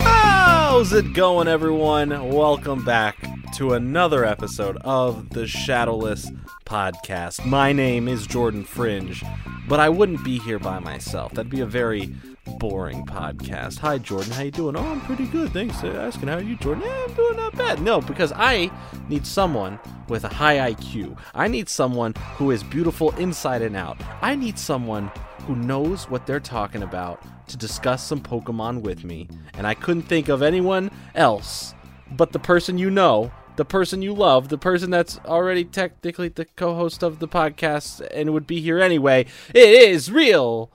How's it going, everyone? Welcome back to another episode of the Shadowless Podcast. My name is Jordan Fringe, but I wouldn't be here by myself. That'd be a very boring podcast. Hi, Jordan. How you doing? Oh, I'm pretty good. Thanks for asking. How are you, Jordan? Yeah, I'm doing not bad. No, because I need someone with a high IQ. I need someone who is beautiful inside and out. I need someone who knows what they're talking about to discuss some Pokemon with me. And I couldn't think of anyone else but the person you know, the person you love, the person that's already technically the co-host of the podcast and would be here anyway. It is real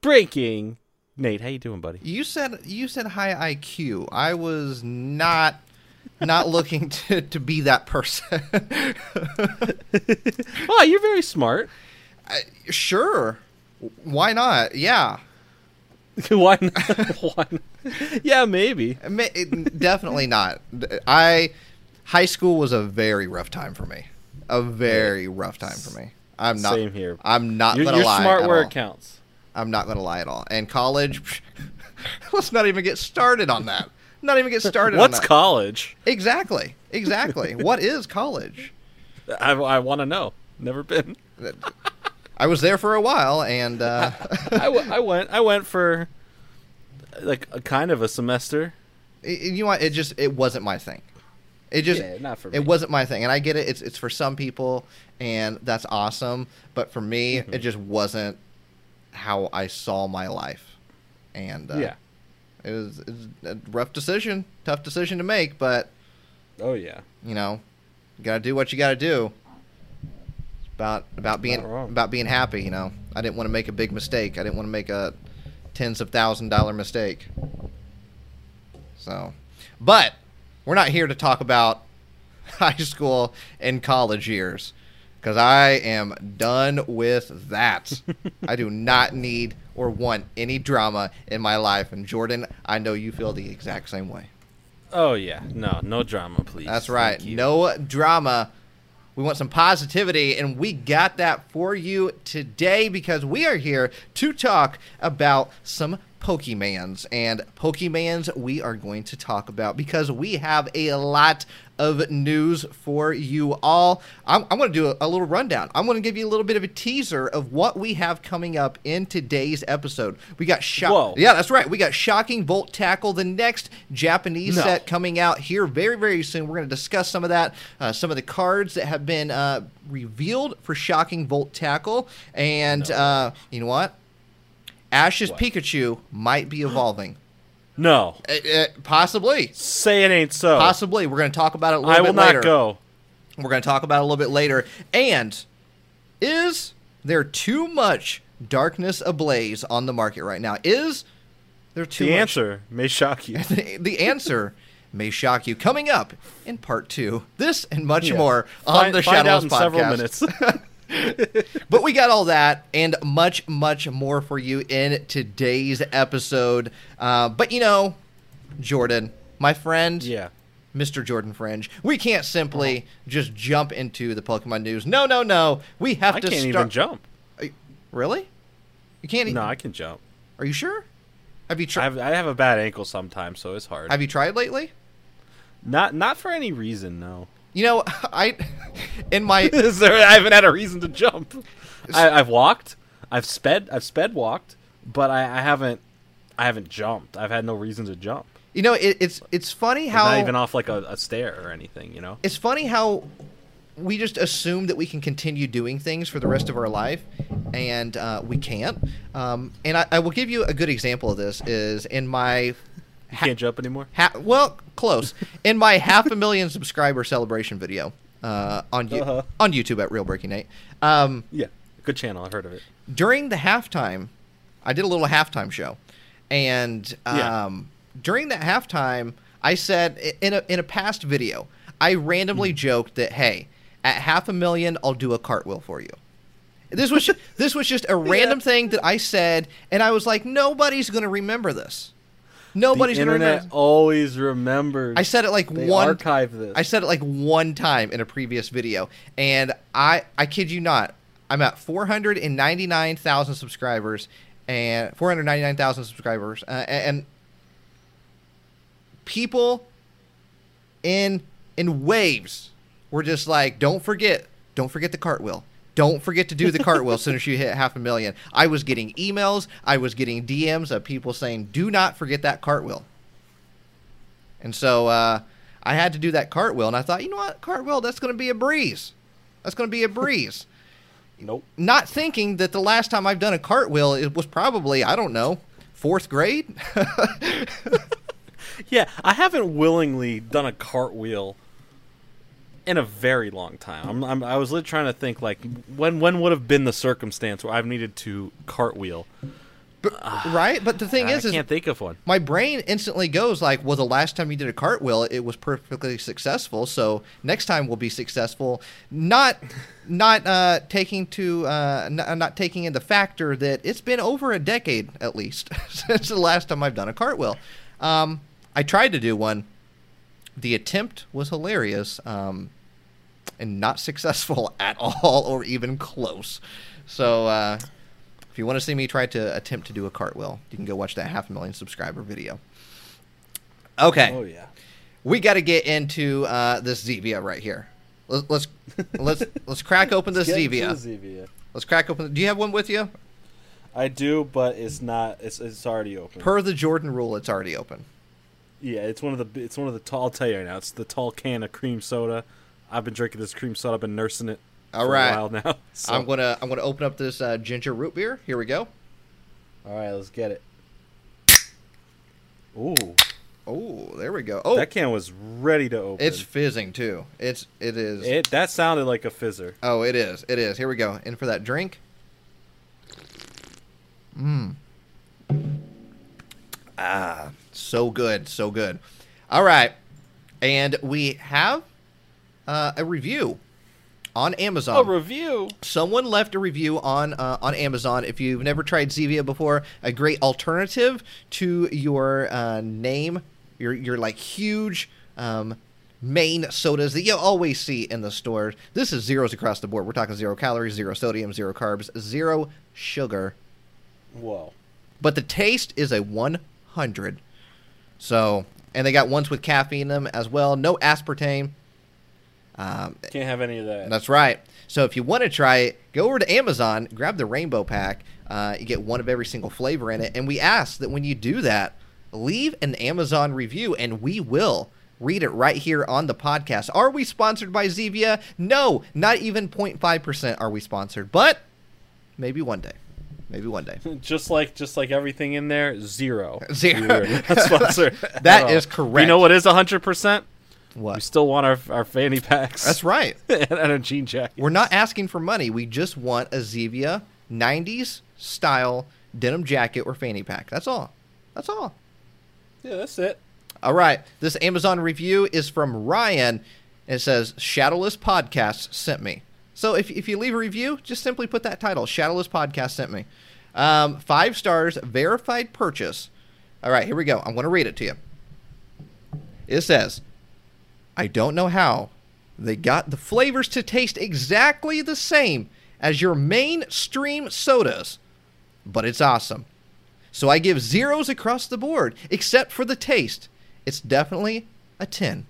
breaking. Nate, how you doing, buddy? You said you said high IQ. I was not not looking to, to be that person. oh, you're very smart. I, sure. Why not? Yeah. Why not? Why not? Yeah, maybe. Definitely not. I high school was a very rough time for me. A very rough time for me. I'm not Same here. I'm not You're, gonna you're lie. smart where all. it counts. I'm not gonna lie at all. And college, let's not even get started on that. Not even get started. What's on that. college? exactly? Exactly. what is college? I, I want to know. Never been. I was there for a while, and uh, I, w- I went. I went for like a kind of a semester. it- you know what? It just it wasn't my thing. It just Yeah, not for me. it wasn't my thing, and I get it. It's it's for some people, and that's awesome. But for me, Mm-hmm. it just wasn't how I saw my life, and uh, yeah. it was, it was a rough decision, tough decision to make. But Oh yeah. you know, you gotta do what you gotta do. It's about about being about being happy. You know, I didn't want to make a big mistake. I didn't want to make a tens of thousand dollar mistake. So, but we're not here to talk about high school and college years because I am done with that. I do not need or want any drama in my life. And Jordan, I know you feel the exact same way. Oh yeah. No, no drama, please. That's right. No drama. We want some positivity, and we got that for you today because we are here to talk about some Pokemans. And Pokemans we are going to talk about because we have a lot of news for you all. I'm, I'm going to do a, a little rundown. I'm going to give you a little bit of a teaser of what we have coming up in today's episode. We got shock. Yeah, that's right. We got Shocking Volt Tackle, the next Japanese No. set coming out here very, very soon. We're going to discuss some of that, uh, some of the cards that have been uh, revealed for Shocking Volt Tackle. And uh, you know what? Ash's What? Pikachu might be evolving. No. Uh, uh, possibly. Say it ain't so. Possibly. We're going to talk about it a little bit later. I bit will not go. We're going to talk about it a little bit later. And is there too much darkness ablaze on the market right now? Is there too much The much? answer may shock you. the, the answer may shock you. Coming up in part two, this and much Yeah. more on Find- the find out Shadowless in podcast. But we got all that and much, much more for you in today's episode. Uh, but you know, Jordan, my friend, yeah. Mr. Jordan Fringe, we can't simply just jump into the Pokemon news. No, no, no. We have I to can't start. even jump. Really? You can't? e- No, I can jump. Are you sure? Have you I tried? I have a bad ankle sometimes, so it's hard. Have you tried lately? not not for any reason, no. You know, I in my Is there- I haven't had a reason to jump. I, I've walked. I've sped. I've sped walked, but I, I haven't. I haven't jumped. I've had no reason to jump. You know, it, it's it's funny how Not even off like a, a stair or anything. You know. it's funny how we just assume that we can continue doing things for the rest of our life, and uh, we can't. Um, and I, I will give you a good example of this. Is in my You can't jump anymore. ha- well, close in my half a million subscriber celebration video uh, on you Uh-huh. on YouTube at Real Breaking Nate. Um, Yeah, good channel. I've heard of it. during the halftime, I did a little halftime show, and um, Yeah. during that halftime, I said in a in a past video, I randomly Hmm. joked that hey, at half a million, I'll do a cartwheel for you. This was ju- this was just a random thing that I said, and I was like, nobody's going to remember this. Nobody's the gonna internet remember. always remembers. I said it like they one. archive this. I said it like one time in a previous video, and I I kid you not, I'm at 499,000 subscribers, and 499,000 subscribers, uh, and people in in waves were just like, don't forget, don't forget the cartwheel. Don't forget to do the cartwheel as soon as you hit half a million. I was getting emails, I was getting DMs of people saying, do not forget that cartwheel. And so uh, I had to do that cartwheel, and I thought, you know what, cartwheel, that's going to be a breeze. That's going to be a breeze. nope. Not thinking that the last time I've done a cartwheel, it was probably, I don't know, fourth grade. Yeah, I haven't willingly done a cartwheel in a very long time. I'm, I'm, I was literally trying to think like when when would have been the circumstance where I've needed to cartwheel. right? But the thing I is, I can't think of one. my brain instantly goes like, well, the last time you did a cartwheel, it was perfectly successful. So next time will be successful. Not, not uh, taking to, uh, n- not taking into factor that it's been over a decade at least since the last time I've done a cartwheel. Um, I tried to do one. The attempt was hilarious, um, and not successful at all, or even close. So. Uh, if you want to see me try to attempt to do a cartwheel, you can go watch that half a million subscriber video. Okay, Oh yeah. we got to get into uh, this Zevia right here. Let's let's let's, let's crack open this. Zevia. Let's crack open. Do you have one with you? I do, but it's not. It's it's already open. Per the Jordan rule, it's already open. Yeah, it's one of the. It's one of the tall. I'll tell you right now. It's the tall can of cream soda. I've been drinking this cream soda. I've been nursing it. All for right. a while now. So, I'm gonna I'm gonna open up this uh, ginger root beer. Here we go. all right, let's get it. Ooh, Oh, there we go. Oh, that can was ready to open. it's fizzing too. It's it is. it. That sounded like a fizzer. Oh, it is. It is. Here we go. In for that drink. Mmm. Ah, so good, so good. All right, and we have uh, a review on Amazon. A review. Someone left a review on uh, on Amazon. If you've never tried Zevia before, a great alternative to your uh, name, your your like huge um, main sodas that you always see in the store. This is zeros across the board. We're talking zero calories, zero sodium, zero carbs, zero sugar, Whoa. but the taste is a 100. So, and they got ones with caffeine in them as well. No aspartame. Um, Can't have any of that. that's right. So if you want to try it, go over to Amazon, grab the rainbow pack. Uh, you get one of every single flavor in it. And we ask that when you do that, leave an Amazon review, and we will read it right here on the podcast. Are we sponsored by Zevia? No, not even 0.5% are we sponsored, but maybe one day. Maybe one day. just like just like everything in there, zero. Zero. Not sponsored That at is correct. You know what is hundred percent? What? We still want our our fanny packs. That's right. and our jean jacket. We're not asking for money. We just want a Zevia 90s style denim jacket or fanny pack. That's all. That's all. Yeah, that's it. All right. This Amazon review is from Ryan. And it says, Shadowless Podcast sent me. So if, if you leave a review, just simply put that title Shadowless Podcast sent me. Um, five stars, verified purchase. All right, here we go. I'm going to read it to you. It says, I don't know how they got the flavors to taste exactly the same as your mainstream sodas, but it's awesome. So I give zeros across the board, except for the taste. It's definitely a 10.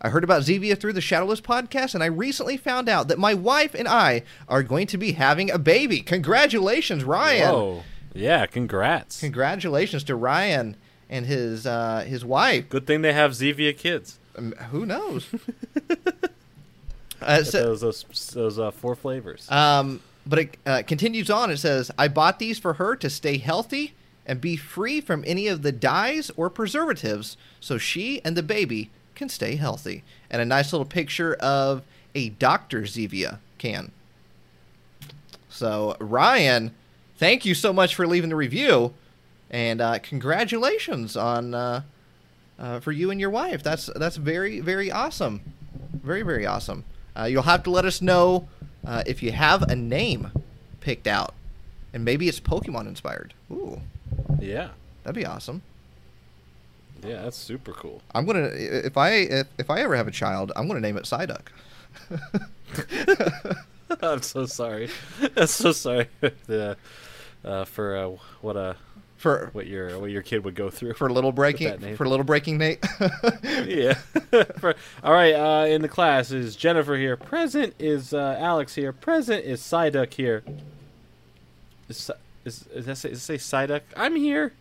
I heard about Zevia through the Shadowless podcast, and I recently found out that my wife and I are going to be having a baby. Congratulations, Ryan! Whoa. Yeah, congrats. Congratulations to Ryan and his uh, his wife. Good thing they have Zevia kids. Um, who knows? uh, so- those those, those uh, four flavors. Um, but it uh, continues on. It says, I bought these for her to stay healthy and be free from any of the dyes or preservatives so she and the baby can stay healthy. And a nice little picture of a Dr. Zevia can. So, Ryan, thank you so much for leaving the review. And uh, congratulations on uh, uh, for you and your wife. That's that's very very awesome, very very awesome. Uh, you'll have to let us know uh, if you have a name picked out, and maybe it's Pokemon inspired. Ooh, yeah. that'd be awesome. Yeah, that's super cool. I'm gonna if I if, if I ever have a child, I'm gonna name it Psyduck. I'm so sorry. I'm so sorry uh, uh, for uh, what uh, For what your what your kid would go through. for little breaking for little breaking Nate. yeah. For- all right. Uh, in the class is Jennifer here. Present is uh, Alex here. Present is Psyduck here. Is is, is that say, is it say Psyduck? I'm here.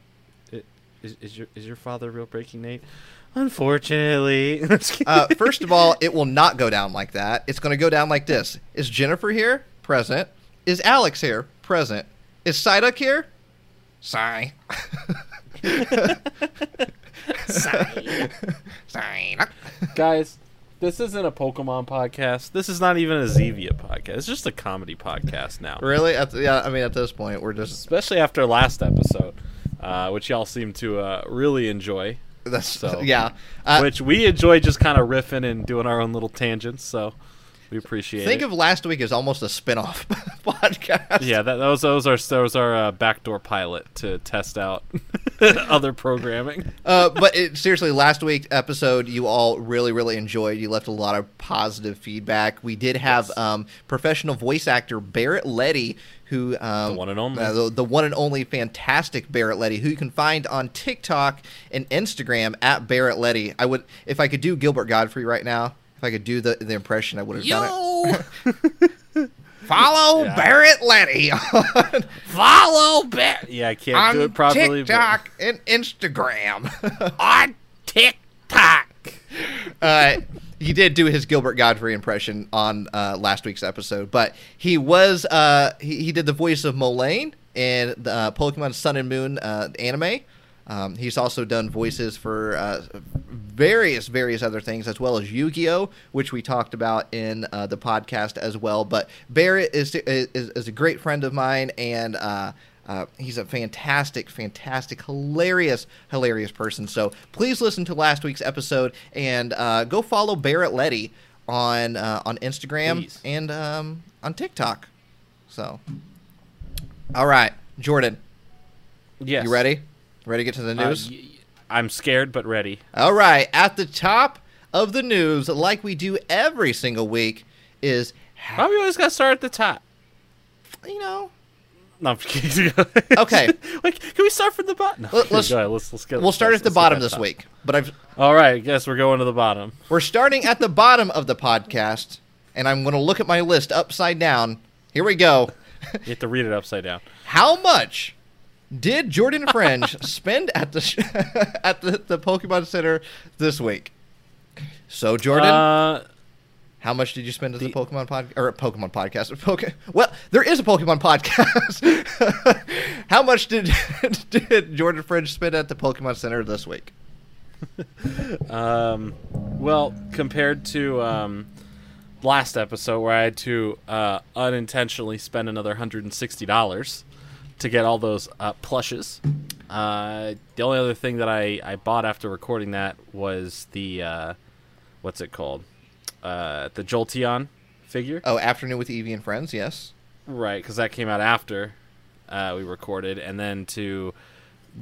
I- Is, is your is your father real breaking Nate? Unfortunately. uh, first of all, it will not go down like that. It's going to go down like this: Is Jennifer here? Present. Is Alex here? Present. Is Psyduck here? Sorry. Psyduck. Guys, this isn't a Pokemon podcast. This is not even a Zevia podcast. It's just a comedy podcast now. Really? At the, yeah. I mean, at this point, we're just Especially after last episode, uh, which y'all seem to uh, really enjoy. that's So- yeah. Uh, which we enjoy just kind of riffing and doing our own little tangents. So we appreciate think it. of last week as almost a spin-off podcast. yeah, that, that was that was our that was our uh, backdoor pilot to test out other programming. Uh, but it, seriously, last week's episode you all really, really enjoyed. You left a lot of positive feedback. We did have Yes. um, professional voice actor Barrett Leddy, who um, The one and only. uh, the, the one and only fantastic Barrett Leddy, who you can find on TikTok and Instagram at Barrett Leddy. I would, if I could do Gilbert Gottfried right now, if I could do the the impression, I would have done it. Follow Yeah. Barrett Leddy on, Follow Barrett. Yeah, I can't do on it properly. but- TikTok and Instagram. on TikTok. uh, he did do his Gilbert Gottfried impression on uh, last week's episode, but he was uh, he, he did the voice of Molayne in the uh, Pokemon Sun and Moon uh, anime. Um, he's also done voices for uh, various various other things as well as Yu-Gi-Oh, which we talked about in uh, the podcast as well. But Barrett is is, is a great friend of mine and. Uh, he's a fantastic, fantastic, hilarious, hilarious person. So please listen to last week's episode and uh, go follow Barrett Leddy on uh, on Instagram Please. and um, on TikTok. So, all right, Jordan, Yes. you ready? Ready to get to the Uh, news? y- I'm scared but ready. All right, at the top of the news, like we do every single week, is Why we always got to start at the top? you know No, I'm kidding. Okay. like, can we start from the bottom? No, Let- let's- ahead, let's, let's get, we'll start at the bottom this top. week. But I've All right, I guess we're going to the bottom. We're starting at the bottom of the podcast, and I'm going to look at my list upside down. Here we go. You have to read it upside down. How much did Jordan Fringe spend at the at the, the Pokemon Center this week? So, Jordan, Uh, how much did you spend at the, the- Pokemon pod or Pokemon podcast? Poke- well, there is a Pokemon podcast. how much did did Jordan Fringe spend at the Pokemon Center this week? Um, well, compared to um, last episode where I had to uh, unintentionally spend another hundred and sixty dollars to get all those uh, plushes. Uh, the only other thing that I, I bought after recording that was the uh, what's it called? Uh, the Jolteon figure. Oh, afternoon with Eevee and friends. Yes. Right, because that came out after uh, we recorded, and then to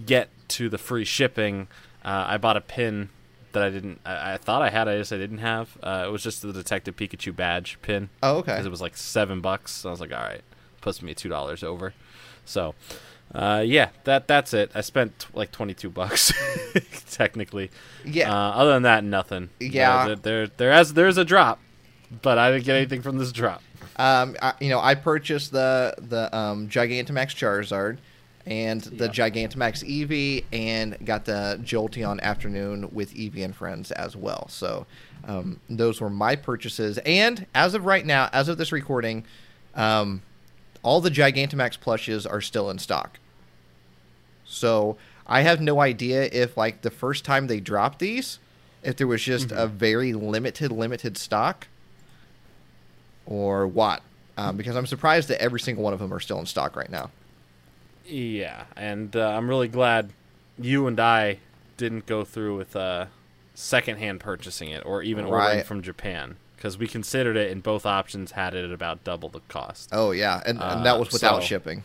get to the free shipping, uh, I bought a pin that I didn't. I, I thought I had, I just I didn't have. Uh, it was just the Detective Pikachu badge pin. Oh, okay. Because it was like seven bucks. So I was like, all right, puts me two dollars over. So, uh, yeah, that that's it. I spent like twenty two bucks technically. Yeah. Uh, other than that, nothing. Yeah. Uh, there there there has there's a drop, but I didn't get anything from this drop. Um, I, you know, I purchased the the um, Gigantamax Charizard and the Yeah. Gigantamax Eevee, and got the Jolteon Afternoon with Eevee and friends as well. So um, those were my purchases. And as of right now, as of this recording, um, all the Gigantamax plushes are still in stock. So I have no idea if like the first time they dropped these, if there was just a very limited limited stock, or what. Um, because I'm surprised that every single one of them are still in stock right now. Yeah, and uh, I'm really glad you and I didn't go through with uh, secondhand purchasing it or even ordering Right. from Japan because we considered it, and both options had it at about double the cost. Oh yeah, and, Uh, and that was without so- shipping.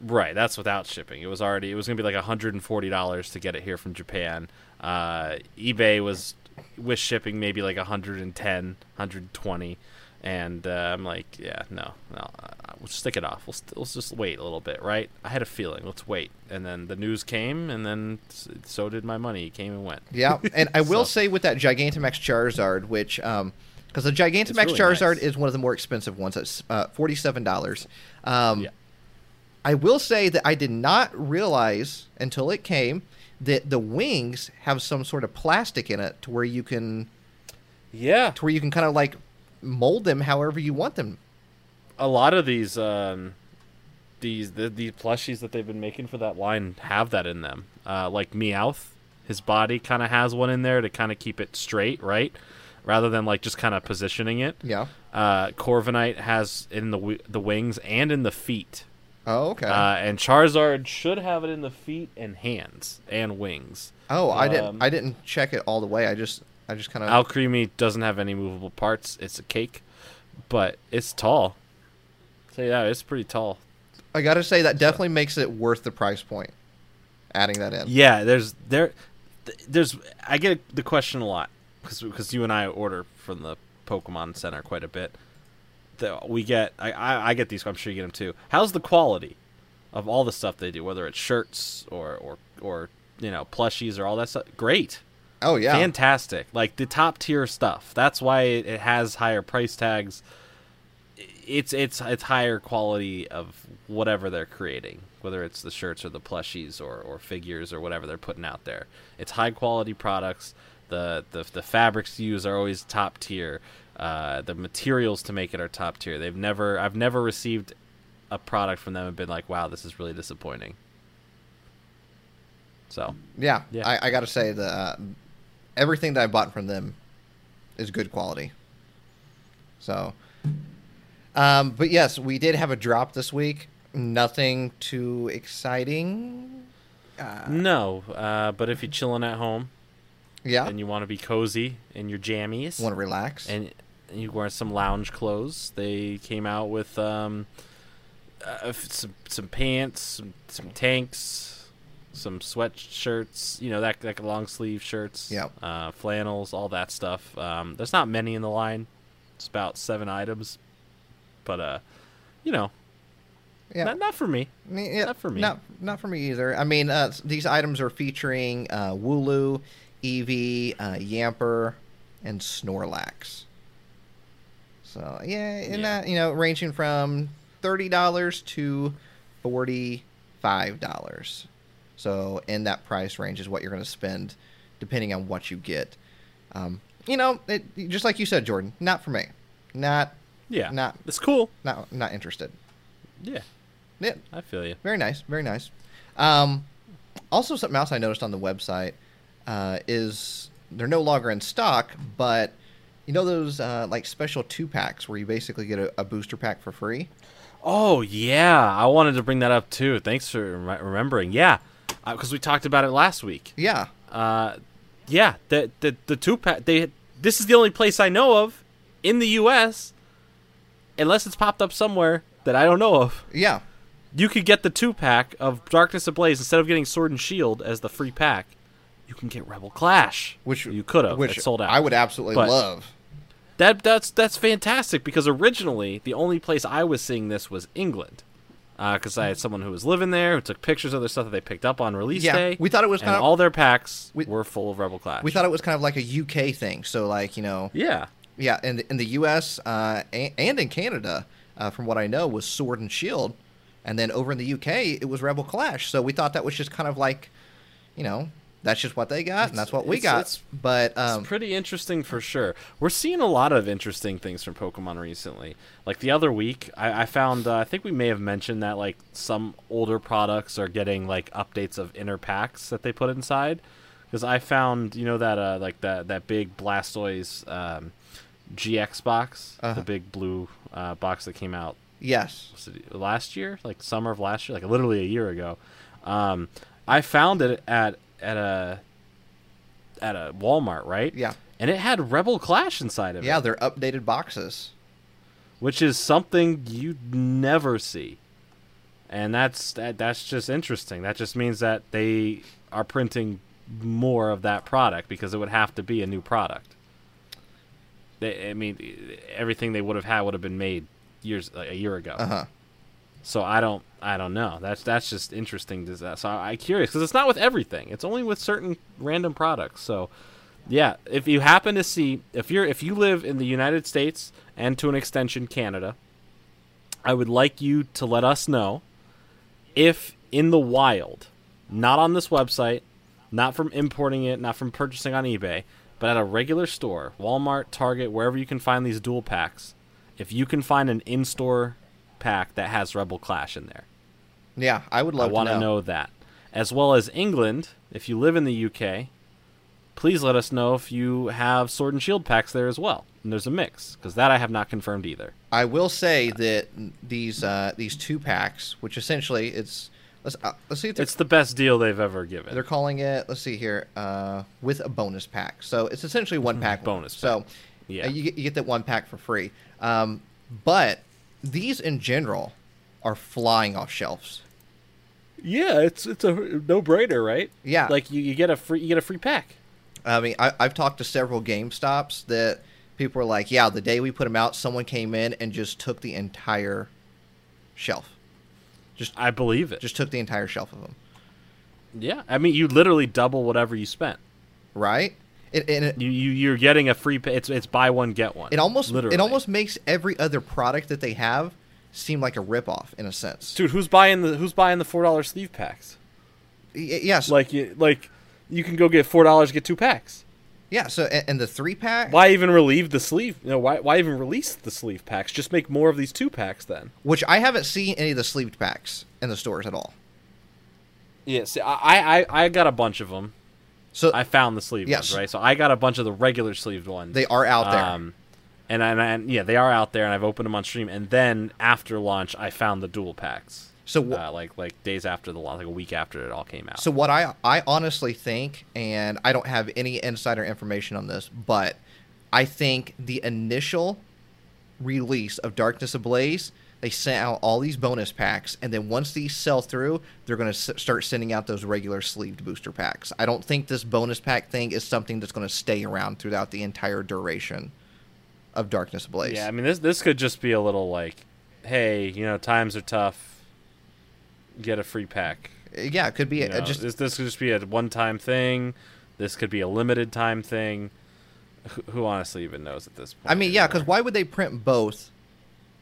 Right, that's without shipping. It was already it was gonna be like hundred and forty dollars to get it here from Japan. Uh, eBay was with shipping maybe like 110, 120, and uh, I'm like, yeah, no, no, uh, we'll stick it off. We'll st- let's just wait a little bit, right? I had a feeling. Let's wait, and then the news came, and then so did my money. It came and went. Yeah, and I will So- say with that Gigantamax Charizard, which because the Gigantamax really Charizard nice. is one of the more expensive ones. It's uh, forty seven dollars. Um, Yeah. I will say that I did not realize until it came that the wings have some sort of plastic in it to where you can Yeah, to where you can kind of like mold them however you want them. a lot of these um, these the, these plushies that they've been making for that line have that in them. Uh, like Meowth, his body kind of has one in there to kind of keep it straight, right? Rather than like just kind of positioning it. Yeah. Uh, Corviknight has it in the wi- the wings and in the feet. Oh, okay. Uh, and Charizard should have it in the feet and hands and wings. oh, I um, didn't. I didn't check it all the way. I just. I just kind of. Alcremie doesn't have any movable parts. It's a cake, but it's tall. So yeah, it's pretty tall. I gotta say that definitely makes it worth the price point. Adding that in. Yeah, there's there, there's I get the question a lot because because you and I order from the Pokemon Center quite a bit. The, we get I, I I get these. I'm sure you get them too. How's the quality of all the stuff they do, whether it's shirts or or or you know plushies or all that stuff? Great, Oh yeah. fantastic. Like the top tier stuff. That's why it, it has higher price tags. It's it's it's higher quality of whatever they're creating, whether it's the shirts or the plushies or, or figures or whatever they're putting out there. It's high quality products. The the the fabrics used are always top tier. Uh, the materials to make it are top tier. They've never I've never received a product from them and been like, wow, this is really disappointing. So Yeah, Yeah. I, I got to say that uh, everything that I bought from them is good quality. So, um, but yes, we did have a drop this week. Nothing too exciting. Uh, no, uh, but if you're chilling at home yeah, and you want to be cozy in your jammies want to relax. and and you wear some lounge clothes, they came out with um, uh, some some pants, some, some tanks, some sweatshirts. You know that like long sleeve shirts. Yep. Uh, flannels, all that stuff. Um, there's not many in the line. It's about seven items, but uh, you know, yeah, not not for me. Yeah, not for me. Not, not for me either. I mean, uh, these items are featuring uh, Wooloo, Eevee, uh, Yamper, and Snorlax. So yeah, and Yeah. that you know, ranging from thirty dollars to forty-five dollars. So in that price range is what you're going to spend, depending on what you get. Um, you know, it, just like you said, Jordan, not for me. Not, Yeah, Not- it's cool. not, not interested. Yeah, Yeah, I feel you. very nice, very nice. Um, also, something else I noticed on the website uh, is they're no longer in stock, but you know those uh, like special two packs where you basically get a, a booster pack for free. Oh yeah, I wanted to bring that up too. Thanks for rem- remembering. Yeah, because we talked about it last week. Yeah, Uh, yeah, the the the two pack. They this is the only place I know of in the U.S. Unless it's popped up somewhere that I don't know of. yeah, You could get the two pack of Darkness Ablaze instead of getting Sword and Shield as the free pack. You can get Rebel Clash, which you could have. which It sold out. I would absolutely But- love. That that's that's fantastic because originally the only place I was seeing this was England, because I had someone who was living there who took pictures of the stuff that they picked up on release Yeah, day. we thought it was and kind of- all their packs we- were full of Rebel Clash. We thought it was kind of like a UK thing. So like you know, yeah, yeah, in the, in the U.S. Uh, and, and in Canada, uh, from what I know, was Sword and Shield, and then over in the UK it was Rebel Clash. So we thought that was just kind of like, you know, that's just what they got, and that's what we it's- got. it's- but um, it's pretty interesting for sure. We're seeing a lot of interesting things from Pokemon recently. Like the other week, I, I found uh, I think we may have mentioned that like some older products are getting like updates of inner packs that they put inside. Because I found you know that uh, like that that big Blastoise um, GX box, Uh-huh. the big blue uh, box that came out yes, last year, like summer of last year, like literally a year ago. Um, I found it at at a at a Walmart, right? Yeah. And it had Rebel Clash inside of yeah, it, Yeah, they're updated boxes. which is something you never see. and that's that, that's just interesting. That just means that they are printing more of that product because it would have to be a new product. They, I mean, everything they would have had would have been made years like a year ago. Uh huh. So I don't, I don't know. That's that's just interesting. To that. So I, I'm curious because it's not with everything. It's only with certain random products. So yeah, if you happen to see, if you're, if you live in the United States and to an extension Canada, I would like you to let us know if in the wild, not on this website, not from importing it, not from purchasing on eBay, but at a regular store, Walmart, Target, wherever you can find these dual packs, if you can find an in-store pack that has Rebel Clash in there. Yeah, I would love I want to know. know that. As well as England, if you live in the UK, please let us know if you have Sword and Shield packs there as well. And there's a mix, because that I have not confirmed either. I will say that these uh, these two packs, which essentially it's let's uh, let's see if It's the best deal they've ever given. they're calling it. Let's see here uh, with a bonus pack. So it's essentially one pack. Bonus So. Yeah. uh, you get you get that one pack for free. Um, but these in general are flying off shelves. Yeah, it's it's a no brainer, right? Yeah. Like you, you get a free you get a free pack. I mean, I, I've talked to several GameStops that people were like, "Yeah, the day we put them out, someone came in and just took the entire shelf. Just I believe it. just took the entire shelf of them." yeah, I mean you literally double whatever you spent. Right? It, and it, You, you you're getting a free. It's it's buy one get one. it almost literally. it almost makes every other product that they have seem like a ripoff in a sense. dude. Who's buying the Who's buying the four dollar sleeve packs? Y- yes. Like you like you can go get four dollars get two packs. yeah. So and, and the three pack, Why even relieve the sleeve? You know, why why even release the sleeve packs? Just make more of these two packs then. which I haven't seen any of the sleeved packs in the stores at all. Yeah, see, I I I got a bunch of them. So I found the sleeve Yes. ones, right? So I got a bunch of the regular sleeved ones. they are out there. Um, and, and and yeah, they are out there, and I've opened them on stream. And then after launch, I found the dual packs. So wh- uh, like like days after the launch, like a week after it all came out. So what I I honestly think, and I don't have any insider information on this, but I think the initial release of Darkness Ablaze, they sent out all these bonus packs, and then once these sell through, they're going to s- start sending out those regular sleeved booster packs. I don't think this bonus pack thing is something that's going to stay around throughout the entire duration of Darkness Ablaze. yeah, I mean this this could just be a little like, hey, you know, times are tough. Get a free pack. Uh, yeah, it could be You a, know, just this this could just be a one time thing. This could be a limited time thing. Who, who honestly even knows at this point? I mean, yeah, because why would they print both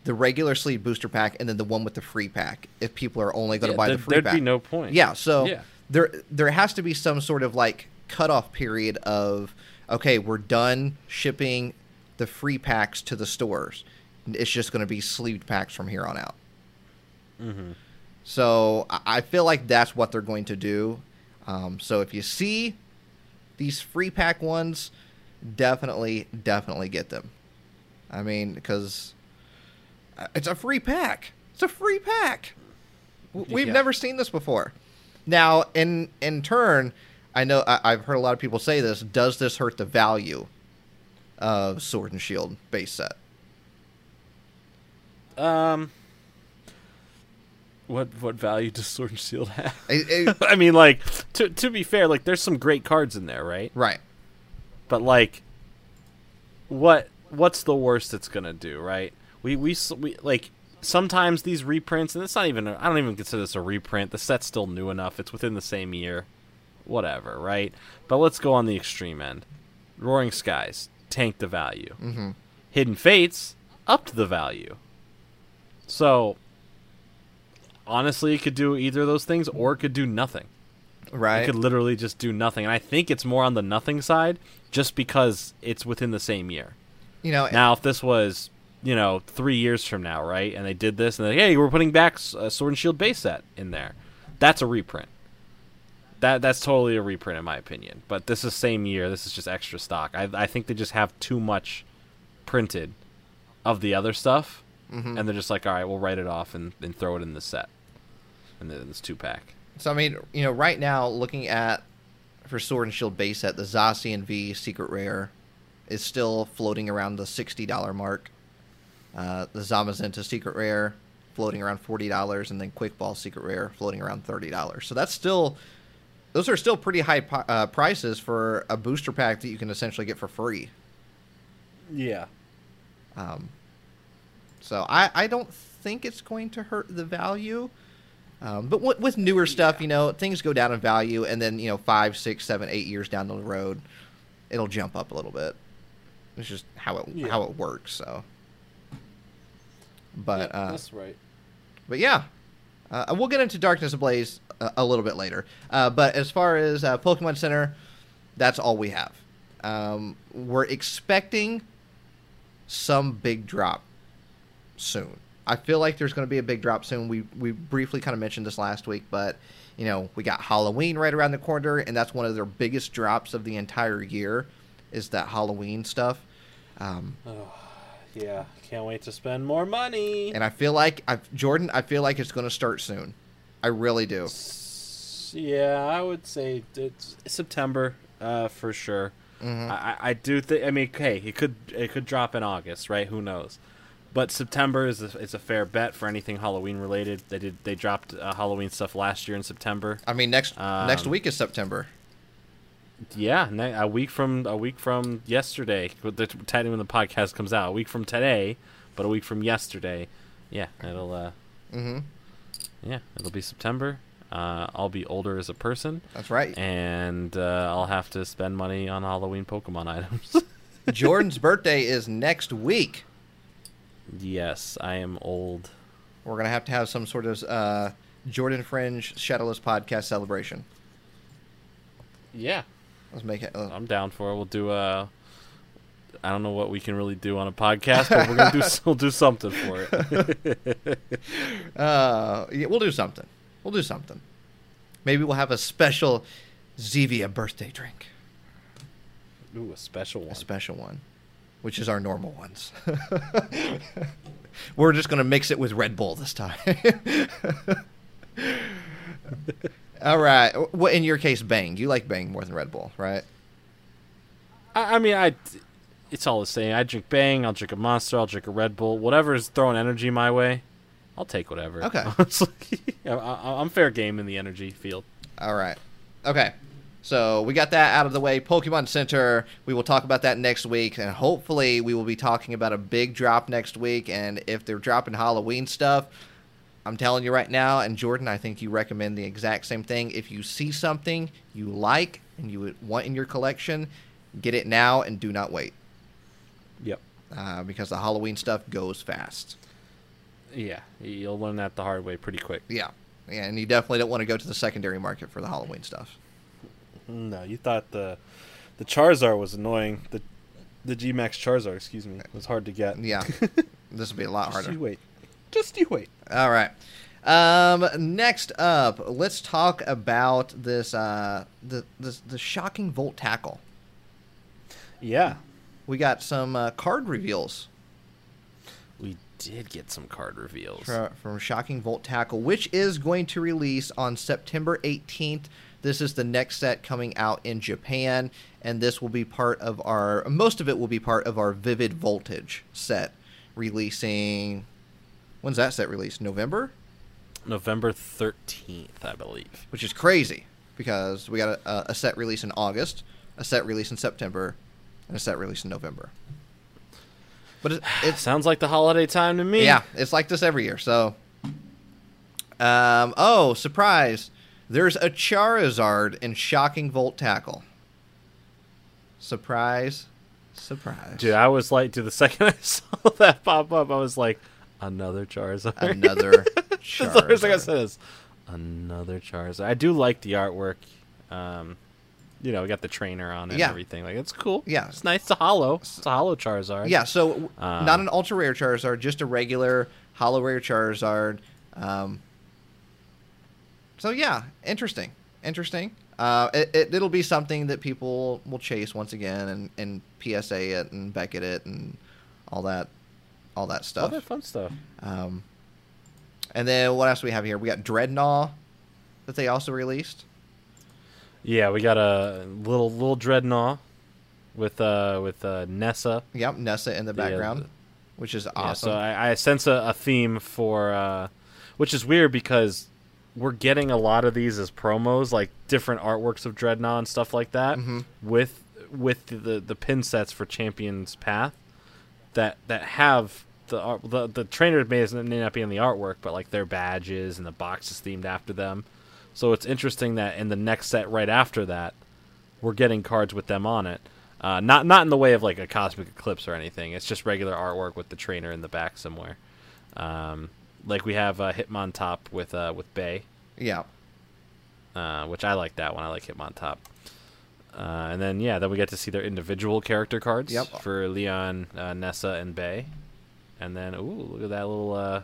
the regular sleeve booster pack and then the one with the free pack if people are only going to Yeah, buy the free pack, there'd be no point. Yeah, so Yeah. there there has to be some sort of like cutoff period of okay, we're done shipping the free packs to the stores. It's just going to be sleeved packs from here on out. Mhm. So I I feel like that's what they're going to do. Um, so if you see these free pack ones, definitely, definitely get them. I mean, because it's a free pack. It's a free pack. We've Yeah. never seen this before. Now, in in turn, I know I, I've heard a lot of people say this. Does this hurt the value of Sword and Shield base set? Um, what what value does Sword and Shield have? I- I- I mean, like to to be fair, like there's some great cards in there, right? right. But like, what what's the worst it's gonna do, right? We we we like sometimes these reprints, and it's not even I don't even consider this a reprint. The set's still new enough. It's within the same year, whatever, right? But let's go on the extreme end. Roaring Skies tank the value. Mm-hmm. Hidden Fates upped the value. So honestly, it could do either of those things, or it could do nothing. Right. It could literally just do nothing. And I think it's more on the nothing side, just because it's within the same year. you know, Now, if this was, you know, three years from now, right, and they did this, and they, hey, we're putting back a Sword and Shield base set in there, that's a reprint. That that's totally a reprint in my opinion. But this is same year. This is just extra stock. I I think they just have too much printed of the other stuff, Mhm. and they're just like, all right, we'll write it off and, and throw it in the set, and then this two pack. So I mean, you know, right now looking at for Sword and Shield base set, the Zacian V Secret Rare is still floating around the sixty dollar mark. Uh, the Zamazenta Secret Rare floating around forty dollars, and then Quick Ball Secret Rare floating around thirty dollars. So that's still those are still pretty high uh, prices for a booster pack that you can essentially get for free. Yeah. Um, so I, I don't think it's going to hurt the value. Um, but w- with newer stuff, you know, things go down in value, and then you know, five, six, seven, eight years down the road, it'll jump up a little bit. It's just how it Yeah. how it works. So, but Yeah, uh, that's right. but yeah, uh, we'll get into Darkness Ablaze a, a little bit later. Uh, but as far as uh, Pokemon Center, that's all we have. Um, we're expecting some big drop soon. I feel like there's going to be a big drop soon. We we briefly kind of mentioned this last week, but you know we got Halloween right around the corner, and that's one of their biggest drops of the entire year, is that Halloween stuff. Um, Yeah, can't wait to spend more money. and I feel like I Jordan, I feel like it's going to start soon. I really do. S- Yeah, I would say it's September uh, for sure. Mhm. I, I- do think. I mean, hey, it could it could drop in August, right? Who knows? But September is a, is a fair bet for anything Halloween related. They did they dropped uh, Halloween stuff last year in September. I mean, next next Um, week is September. Yeah, a week from a week from yesterday. the- Technically, when the podcast comes out, a week from today, but a week from yesterday. Yeah, it'll uh, hmm yeah, it'll be September. Uh, I'll be older as a person, That's right. and uh, I'll have to spend money on Halloween Pokemon items. Jordan's birthday is next week. yes, I am old. We're gonna have to have some sort of uh, Jordan Fringe Shadowless podcast celebration. Yeah, Let's make it. Uh, I'm down for it. We'll do a. I don't know what we can really do on a podcast, but we're gonna do. We'll do something for it. uh, yeah, we'll do something. We'll do something. Maybe we'll have a special Zevia birthday drink, Ooh, a special a special one, which is our normal ones. We're just gonna mix it with Red Bull this time. All right. What in your case, Bang? You like Bang more than Red Bull, right? I, I mean, I. It's all the same. I drink Bang. I'll drink a Monster. I'll drink a Red Bull. Whatever is throwing energy my way, I'll take whatever. Okay. I, I, I'm fair game in the energy field. All right. Okay. So we got that out of the way. Pokemon Center. We will talk about that next week, and hopefully we will be talking about a big drop next week. And if they're dropping Halloween stuff, I'm telling you right now, and Jordan, I think you recommend the exact same thing. If you see something you like and you would want in your collection, get it now and do not wait, Yep. uh, because the Halloween stuff goes fast. Yeah, you'll learn that the hard way pretty quick. Yeah. Yeah, and you definitely don't want to go to the secondary market for the Halloween stuff. No, you thought the the Charizard was annoying. The the G Max Charizard, excuse me, was hard to get. Yeah. this will be a lot harder. you wait. Just you wait. All right. Um, next up, let's talk about this uh, the, the the shocking Volt tackle. Yeah, We got some uh, card reveals we did get some card reveals. fro- from Shocking Volt Tackle, which is going to release on September 18th. This is the next set coming out in Japan, and this will be part of our. Most of it will be part of our Vivid Voltage set, releasing. When's that set released? November. November thirteenth, I believe. which is crazy because we got a, a set release in August, a set release in September, and a set release in November. But it, It sounds like the holiday time to me. yeah, it's like this every year. So, um, oh surprise! There's a Charizard in Shocking Volt Tackle. Surprise, surprise! Dude, I was like, dude, the second I saw that pop up, I was like, another Charizard. Another That's the first thing I said is another Charizard. I do like the artwork. Um, you know, we got the trainer on it Yeah. and everything. Like, it's cool. Yeah. It's nice. It's a holo. It's a holo Charizard. Yeah, so w- Um, not an ultra rare Charizard, just a regular holo rare Charizard. Um, so yeah, interesting, interesting. Uh, it, it, it'll be something that people will chase once again and, and PSA it and Beckett it and all that, all that stuff. All stuff. that fun stuff. Um, and then what else do we have here? We got Drednaw that they also released. Yeah, we got a little little Drednaw with uh with uh Nessa. Yep, Nessa in the the, uh, background. which is Yeah, awesome. so I, I sense a, a theme for, uh, which is weird because we're getting a lot of these as promos, like different artworks of Drednaw and stuff like that, Mhm. with with the the pin sets for Champions Path that that have the art, the the trainer may, may not be in the artwork, but like their badges and the boxes themed after them. So it's interesting that in the next set right after that, we're getting cards with them on it. Uh, not not in the way of like a cosmic eclipse or anything. It's just regular artwork with the trainer in the back somewhere. Um, like we have uh, Hitmontop with uh, with Bay, yeah. uh, which I like that one. I like Hitmontop. Uh, and then yeah, then we get to see their individual character cards Yep. for Leon, uh, Nessa, and Bay. And then ooh, look at that little. Uh,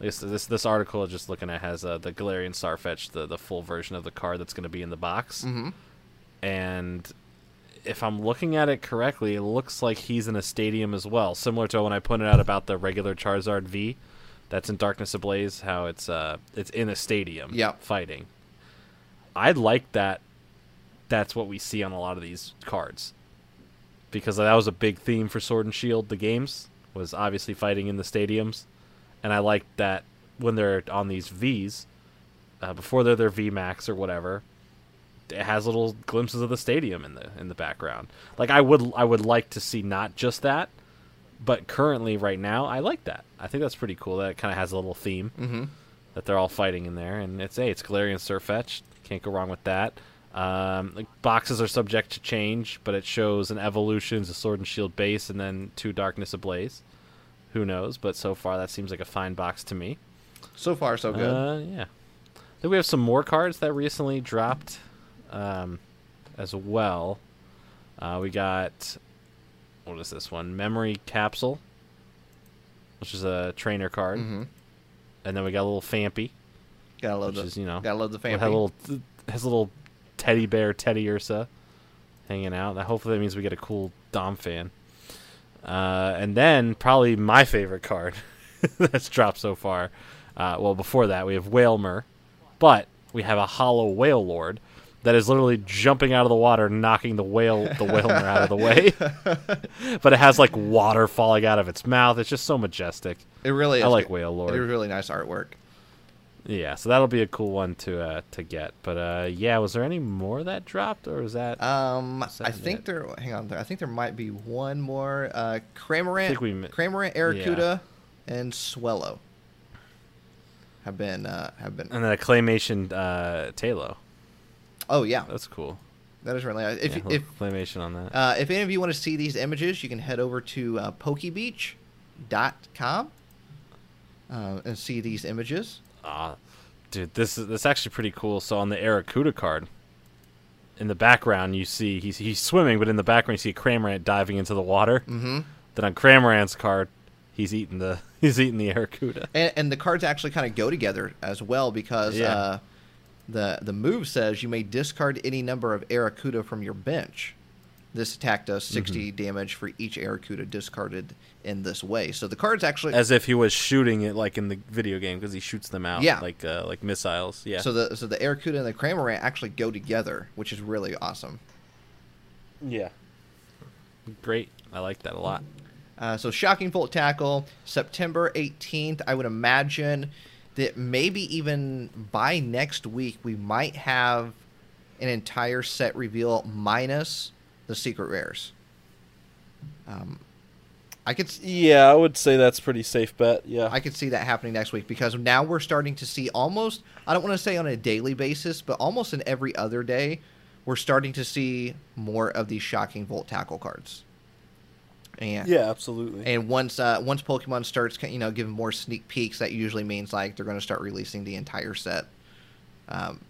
I guess this this article just looking at has uh, the Galarian Sirfetch'd, the the full version of the card that's going to be in the box hmm and if I'm looking at it correctly, it looks like he's in a stadium as well, similar to when I pointed out about the regular Charizard V that's in Darkness Ablaze, how it's uh it's in a stadium Yep. fighting. I'd like that that's what we see on a lot of these cards. Because that was a big theme for Sword and Shield, the games, was obviously fighting in the stadiums. And I like that when they're on these Vs, uh, before they're their V Max or whatever, it has little glimpses of the stadium in the in the background. Like I would I would like to see not just that, but currently right now I like that. I think that's pretty cool. That it kind of has a little theme hmm that they're all fighting in there, and it's hey, it's Galarian Sirfetch'd. Can't go wrong with that. Um, like boxes are subject to change, but it shows an evolution a Sword and Shield base, and then two Darkness Ablaze. Who knows? But so far, that seems like a fine box to me. So far, so good. Uh, yeah. Then we have some more cards that recently dropped um, as well. Uh, we got what is this one? Memory Capsule, which is a trainer card, hmm and then we got a little Phanpy, Gotta love which the is you know gotta love the fan. a little has a little teddy bear Teddiursa hanging out. That hopefully that means we get a cool Donphan. Uh, and then probably my favorite card that's dropped so far. Uh, well, before that we have Wailmer, but we have a holo Wailord that is literally jumping out of the water, knocking the whale the Wailmer out of the way. but it has like water falling out of its mouth. It's just so majestic. It really is. I like good. Whale It Lord. is really nice artwork. Yeah, so that'll be a cool one to uh, to get. But uh, yeah, was there any more that dropped, or was that? Um, Is that I think it? there. Hang on, there. I think there might be one more. Uh, Cramorant, we Cramorant, Arrokuda, and Swellow have been uh, have been. and then a claymation uh, Talo. Oh yeah, That's cool. that is really nice. If yeah, if claymation on that. uh, if any of you want to see these images, you can head over to uh, PokeBeach.com uh, and see these images. Ah, dude, this is this actually pretty cool. So on the Arrokuda card, in the background you see he's he's swimming, but in the background you see Cramorant diving into the water. Mm-hmm. Then on Cramorant's card, he's eating the he's eating the Arrokuda. And, and the cards actually kind of go together as well because Yeah. uh, the the move says you may discard any number of Arrokuda from your bench. This attack does 60 Mm-hmm. damage for each Arrokuda discarded in this way. So the cards actually As if he was shooting it like in the video game because he shoots them out Yeah. like uh, like missiles. Yeah. so the so the Arrokuda and the Cramorant actually go together, which is really awesome. yeah. Great. I like that a lot. Uh, so shocking volt tackle September 18th. I would imagine that maybe even by next week we might have an entire set reveal minus the secret rares. Um, I could Yeah, I would say that's pretty safe bet. Yeah. I could see that happening next week because now we're starting to see almost I don't want to say on a daily basis, but almost in every other day, we're starting to see more of these shocking volt tackle cards. And yeah, absolutely. and once uh, once Pokemon starts, you know, giving more sneak peeks, that usually means like they're going to start releasing the entire set. Um,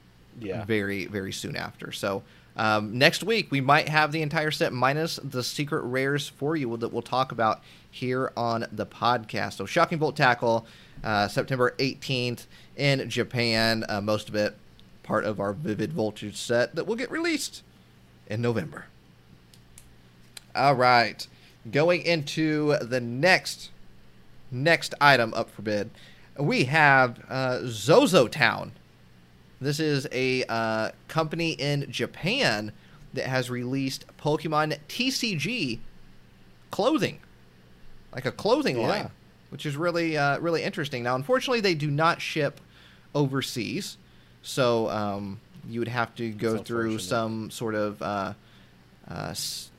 yeah. very very soon after. So um, next week we might have the entire set minus the secret rares for you that we'll talk about here on the podcast. So Shocking Volt Tackle, uh, September 18th in Japan. Uh, most of it part of our Vivid Voltage set that will get released in November. All right, going into the next next item up for bid, we have uh, Zozo Town. This is a uh, company in Japan that has released Pokemon TCG clothing. like a clothing Yeah. line, which is really uh, really interesting. Now, unfortunately, they do not ship overseas, so um, you would have to go That's through some sort of uh, uh,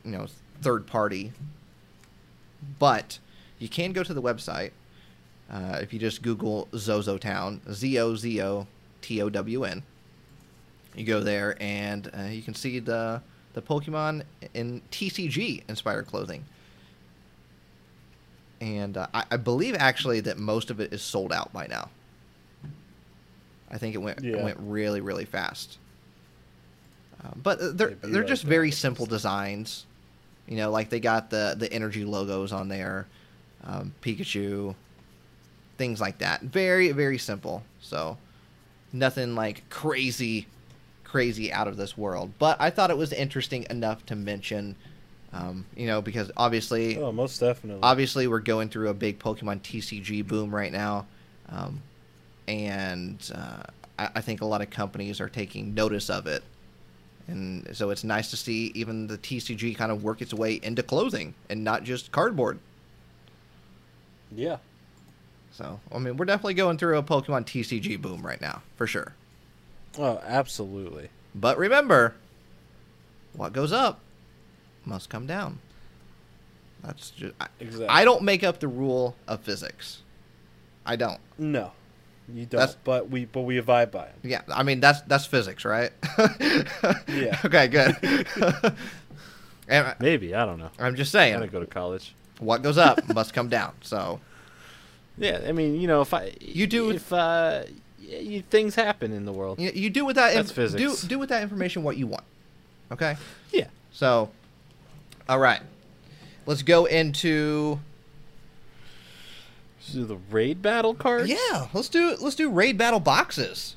you know third party. But you can go to the website uh, if you just Google Zozo Town, Z O Z O T O W N. You go there and uh, you can see the the Pokemon in TCG inspired clothing. And uh, I, I believe actually that most of it is sold out by now. I think it went it went really really fast. Uh, but uh, they're they're like just that very simple designs. You know, like they got the the energy logos on there, um, Pikachu, things like that. Very very simple. So nothing like crazy, crazy out of this world. But I thought it was interesting enough to mention. Um, you know, because obviously, Oh, most definitely. obviously we're going through a big Pokemon TCG boom right now, um, and uh, I, I think a lot of companies are taking notice of it, and so it's nice to see even the TCG kind of work its way into clothing and not just cardboard. yeah. So I mean, we're definitely going through a Pokemon TCG boom right now for sure. Oh, absolutely. But remember, what goes up must come down. That's just I, Exactly. I don't make up the rule of physics. I don't. No, you don't. That's- but we but we abide by it. Yeah, I mean that's that's physics, right? Yeah. Okay, good. Maybe I don't know. I'm just saying. I'm gonna go to college. what goes up must come down. So Yeah, I mean, you know, if I You do- if uh, you, things happen in the world. you, you do with that That's do physics. do with that information what you want. Okay. Yeah. So, all right, let's go into So the raid battle cards. yeah. Let's do let's do raid battle boxes.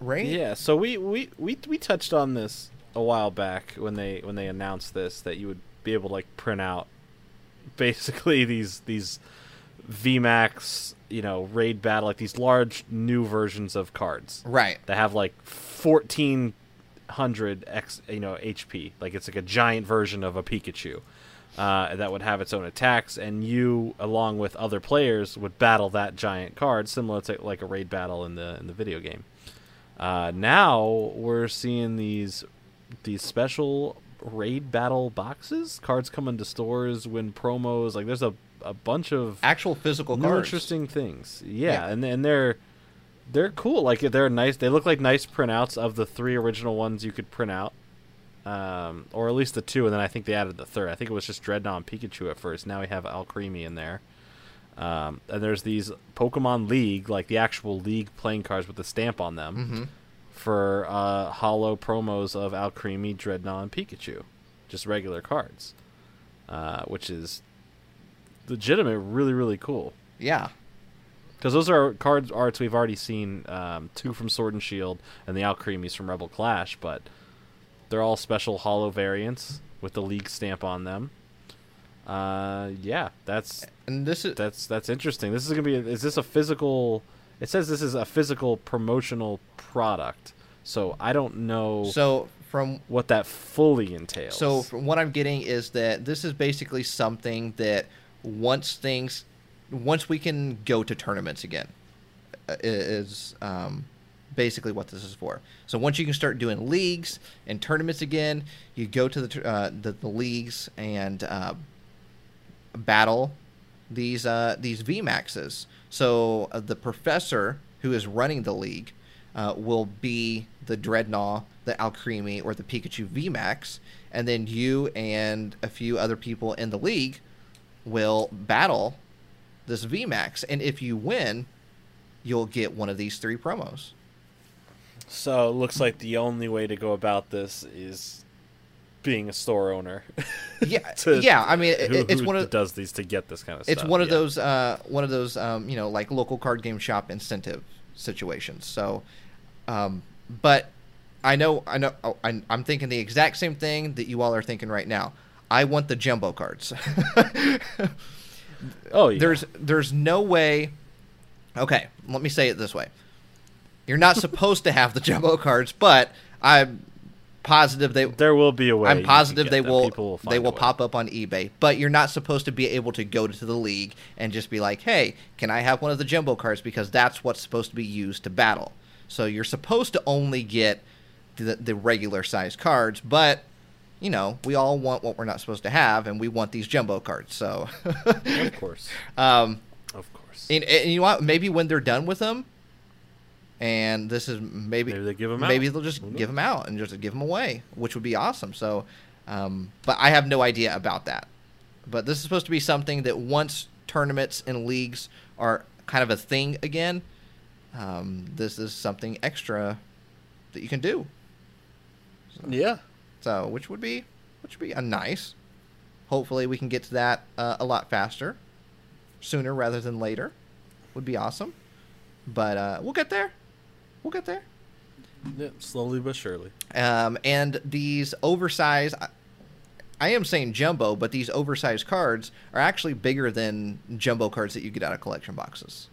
Raid. Yeah, so we, we, we, we touched on this a while back when they when they announced this that you would be able to like print out basically these these VMAX, you know, raid battle like these large new versions of cards Right. that have like 1400 x you know HP. Like it's like a giant version of a Pikachu. Uh, that would have its own attacks, and you, along with other players, would battle that giant card, similar to like a raid battle in the in the video game. Uh, now we're seeing these these special raid battle boxes. Cards come into stores, win promos. Like there's a a bunch of Actual physical new cards. interesting things. Yeah, Yeah. and and they're they're cool. Like they're nice. They look like nice printouts of the three original ones you could print out, um, or at least the two. And then I think they added the third. I think it was just Drednaw and Pikachu at first. Now we have Alcremie in there. Um, and there's these Pokemon League, like the actual league playing cards with the stamp on them, Mm-hmm. For uh, holo promos of Alcremie, Drednaw, and Pikachu, just regular cards, uh, which is legitimate, really, really cool. Yeah. Because those are card arts we've already seen, um, two from Sword and Shield and the Alcremies from Rebel Clash, but they're all special holo variants with the league stamp on them. Uh, yeah, that's And this is that's that's interesting. This is gonna be. Is this a physical? It says this is a physical promotional product, so I don't know so from what that fully entails. So from what I'm getting is that this is basically something that once things, once we can go to tournaments again, uh, is um, basically what this is for. So once you can start doing leagues and tournaments again, you go to the uh, the, the leagues and uh, battle these uh, these VMAXs. So uh, the professor who is running the league uh, will be the Drednaw, the Alcremie, or the Pikachu VMAX, and then you and a few other people in the league will battle this VMAX, and if you win, you'll get one of these three promos. So it looks like the only way to go about this is being a store owner. Yeah, to- yeah. I mean, it, who, it's who one of does these to get this kind of it's stuff. one of yeah. those uh, one of those um, you know like local card game shop incentive situations. So, um, but I know I know oh, I, I'm thinking the exact same thing that you all are thinking right now. I want the jumbo cards. Oh yeah. There's there's no way. Okay, let me say it this way. You're not supposed to have the jumbo cards, but I'm positive they There will be a way. I'm positive they will, will they will pop up on eBay, but you're not supposed to be able to go to the league and just be like, "Hey, can I have one of the jumbo cards?" Because that's what's supposed to be used to battle. So you're supposed to only get the, the regular size cards, but you know we all want what we're not supposed to have, and we want these jumbo cards. So, Of course. um, Of course. and, and you know what? Maybe when they're done with them, and this is maybe Maybe they give 'em out. maybe they'll just give them out and just give them away, which would be awesome. So, um, but I have no idea about that. But this is supposed to be something that once tournaments and leagues are kind of a thing again, um, this is something extra that you can do. yeah. So, which would be which would be a nice. Hopefully, we can get to that uh, a lot faster, sooner rather than later. Would be awesome. But uh, we'll get there. We'll get there. yeah. Slowly but surely. Um, and these oversized, I, I am saying jumbo, but these oversized cards are actually bigger than jumbo cards that you get out of collection boxes.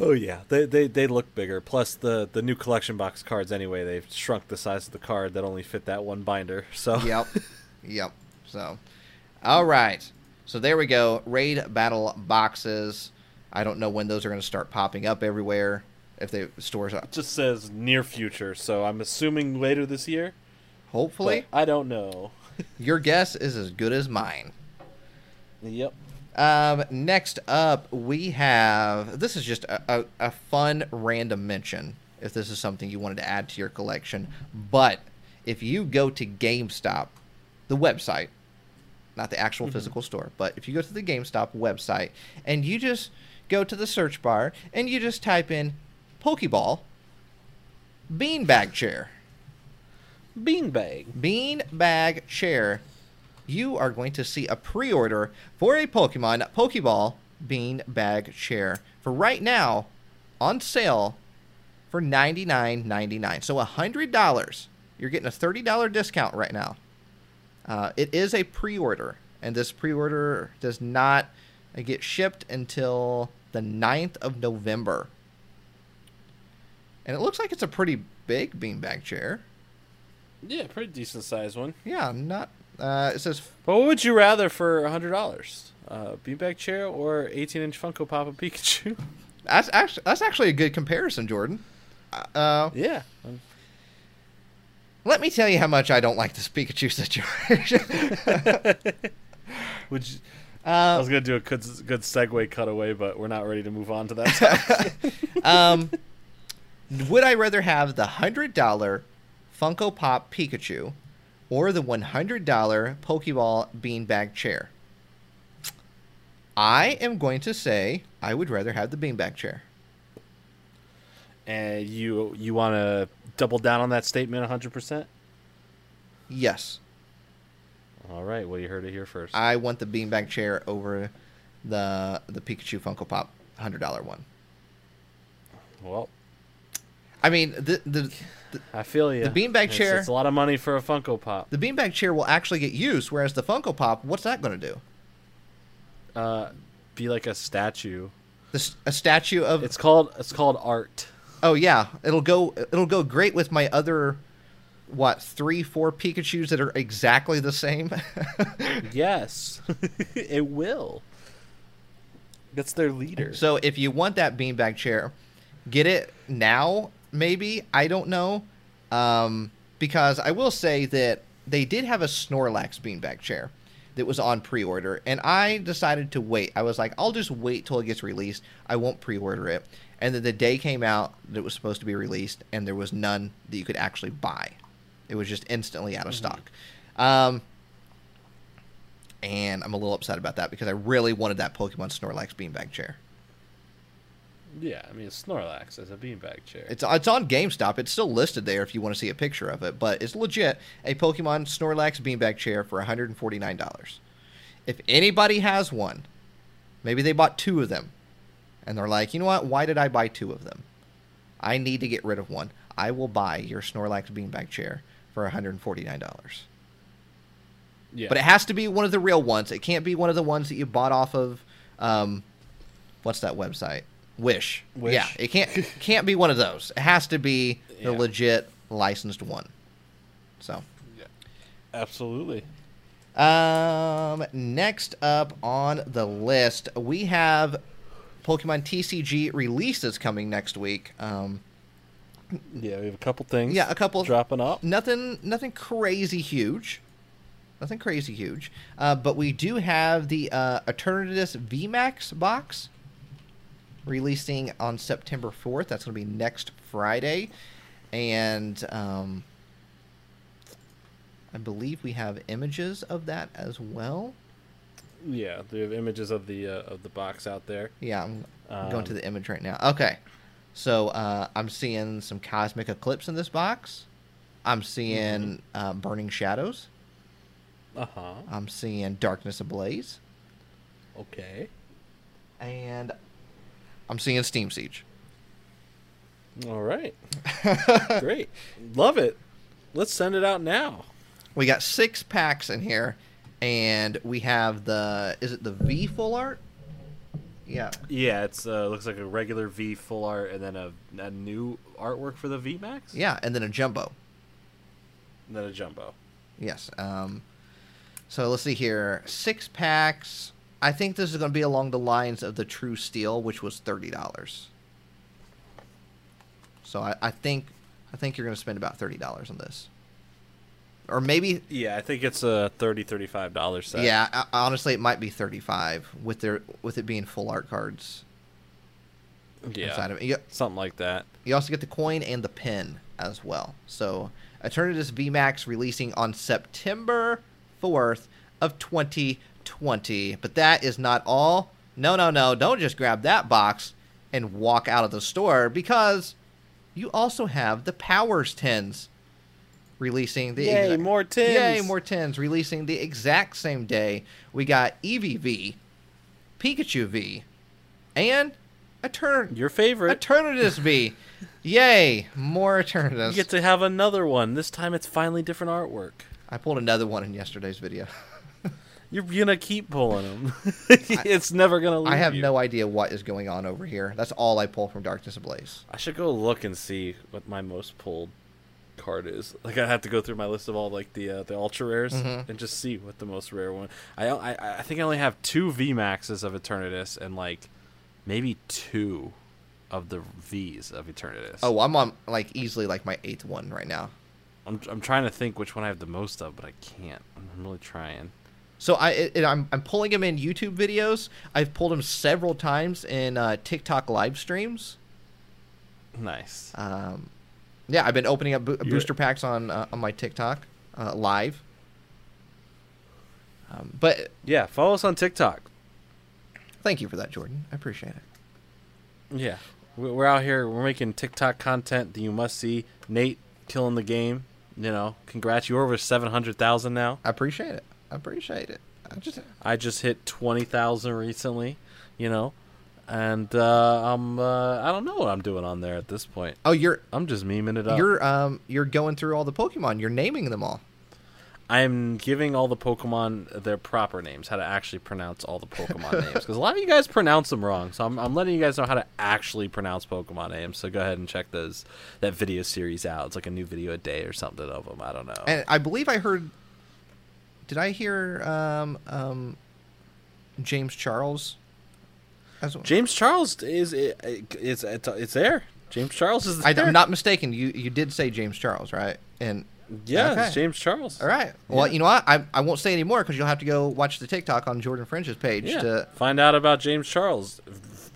Oh yeah, they, they they look bigger. Plus the the new collection box cards anyway, they've shrunk the size of the card that only fit that one binder. So Yep. yep. So, all right. So there we go. Raid battle boxes. I don't know when those are going to start popping up everywhere. If they stores up, it just says near future. So I'm assuming later this year. hopefully, I don't know. your guess is as good as mine. Yep. Um, next up, we have this is just a, a, a fun random mention. If this is something you wanted to add to your collection, but if you go to GameStop, the website, not the actual physical store, but if you go to the GameStop website and you just go to the search bar and you just type in Pokeball beanbag chair, Beanbag. beanbag chair, you are going to see a pre-order for a Pokemon Pokeball beanbag chair for right now on sale for ninety nine ninety nine. So hundred dollars. You're getting a thirty dollar discount right now. Uh, it is a pre-order, and this pre-order does not get shipped until the 9th of November. And it looks like it's a pretty big beanbag chair. Yeah, pretty decent sized one. Yeah, not. Uh, it says But what would you rather for a hundred dollars? Uh, beanbag chair or 18 inch Funko Pop of Pikachu? that's actually that's actually a good comparison, Jordan. Uh, yeah. Um, let me tell you how much I don't like this Pikachu situation. Would you, I uh, was gonna do a good good segue cutaway, but we're not ready to move on to that. um, would I rather have the hundred dollar Funko Pop Pikachu or the one hundred dollar Pokeball beanbag chair? I am going to say I would rather have the beanbag chair. and you you want to double down on that statement 100 percent? Yes, All right. Well, you heard it here first. I want the beanbag chair over the the Pikachu Funko Pop hundred dollar one. well, I mean, the the the, I feel you. The beanbag chair- It's a lot of money for a Funko Pop. the beanbag chair will actually get used, whereas the Funko Pop, what's that going to do? Uh, be like a statue. The, a statue of It's called it's called art. oh yeah, it'll go it'll go great with my other what three four Pikachu's that are exactly the same. Yes, it will. That's their leader. so if you want that beanbag chair, get it now. Maybe I don't know, um, because I will say that they did have a Snorlax beanbag chair that was on pre-order, and I decided to wait. I was like, I'll just wait till it gets released. I won't pre-order it. And then the day came out that it was supposed to be released, and there was none that you could actually buy. It was just instantly out of stock. Um, and I'm a little upset about that because I really wanted that Pokemon Snorlax beanbag chair. Yeah, I mean Snorlax as a beanbag chair. It's it's on GameStop. It's still listed there if you want to see a picture of it, but it's legit a Pokemon Snorlax beanbag chair for $149. If anybody has one, maybe they bought two of them, and they're like, you know what? Why did I buy two of them? I need to get rid of one. I will buy your Snorlax beanbag chair for $149. yeah, But it has to be one of the real ones. It can't be one of the ones that you bought off of, um, what's that website? Wish. Wish. Yeah, it can't can't be one of those. It has to be the Yeah. legit licensed one. So, Yeah. Absolutely. um, next up on the list, we have Pokemon TCG releases coming next week. Um, Yeah, we have a couple things. yeah, a couple dropping up. nothing nothing crazy huge nothing crazy huge uh, but we do have the uh, Eternatus VMAX box releasing on September 4th that's going to be next Friday. And um, I believe we have images of that as well. Yeah, they have images of the uh, of the box out there. yeah I'm going to Um, the image right now. Okay. So uh, I'm seeing some Cosmic Eclipse in this box. I'm seeing uh, Burning Shadows. Uh huh. I'm seeing Darkness Ablaze, Okay. and I'm seeing Steam Siege. All right. Great. Love it. Let's send it out now. we got six packs in here, and we have the is it the V full art? Yeah, Yeah, it's uh, looks like a regular V full art, and then a, a new artwork for the V Max. yeah, and then a jumbo. And then a jumbo. Yes. Um, so let's see here, six packs. I think this is going to be along the lines of the True Steel, which was thirty dollars. So I, I think I think you're going to spend about thirty dollars on this, or maybe Yeah, I think it's a 30 35 dollar set. Yeah, honestly, it might be thirty-five with their with it being full art cards yeah, inside of it. You, something like that. you also get the coin and the pin as well. So, Eternatus VMAX releasing on September fourth of twenty twenty. But that is not all. No, no, no! Don't just grab that box and walk out of the store because you also have the Powers tins releasing the Yay, exact- more tins. Yay, more tins releasing the exact same day. We got Eevee V, Pikachu V, and Etern- Your favorite. Eternatus V. Yay, more Eternatus. You get to have another one. This time it's finally different artwork. I pulled another one in yesterday's video. You're gonna keep pulling them. it's never gonna leave I have you. no idea what is going on over here. That's all I pull from Darkness Ablaze. I should go look and see what my most pulled card is. Like I have to go through my list of all like the uh, the ultra rares Mhm. and just see what the most rare one. I I I think I only have two V maxes of Eternatus and like maybe two of the V's of Eternatus. Oh, I'm on like easily like my eighth one right now. I'm I'm trying to think which one I have the most of, but I can't. I'm really trying. So I it, it- I'm I'm pulling him in YouTube videos. I've pulled him several times in uh, TikTok live streams. Nice. Um, yeah, I've been opening up bo- booster packs on uh, on my TikTok uh, live. Um, but Yeah, follow us on TikTok. thank you for that, Jordan. I appreciate it. Yeah, we're out here. We're making TikTok content that you must see. Nate killing the game. You know, congrats. You're over seven hundred thousand now. I appreciate it. I appreciate it. I just I just hit twenty thousand recently. You know, and uh, I'm uh, I don't know what I'm doing on there at this point. oh you're I'm just memeing it up. you're um you're going through all the Pokemon. You're naming them all. I'm giving all the Pokemon their proper names, how to actually pronounce all the Pokemon names, because a lot of you guys pronounce them wrong. So I'm, I'm letting you guys know how to actually pronounce Pokemon names. So go ahead and check those that video series out. It's like a new video a day or something of them. I don't know. And I believe I heard. Did I hear um um James Charles? Well? James Charles is it, it's it's it's there. James Charles is I, there. I'm not mistaken. You you did say James Charles, right? And Yeah, Okay. it's James Charles. all right. Well, Yeah. you know what? I I won't say anymore because you'll have to go watch the TikTok on Jordan French's page Yeah. to Find out about James Charles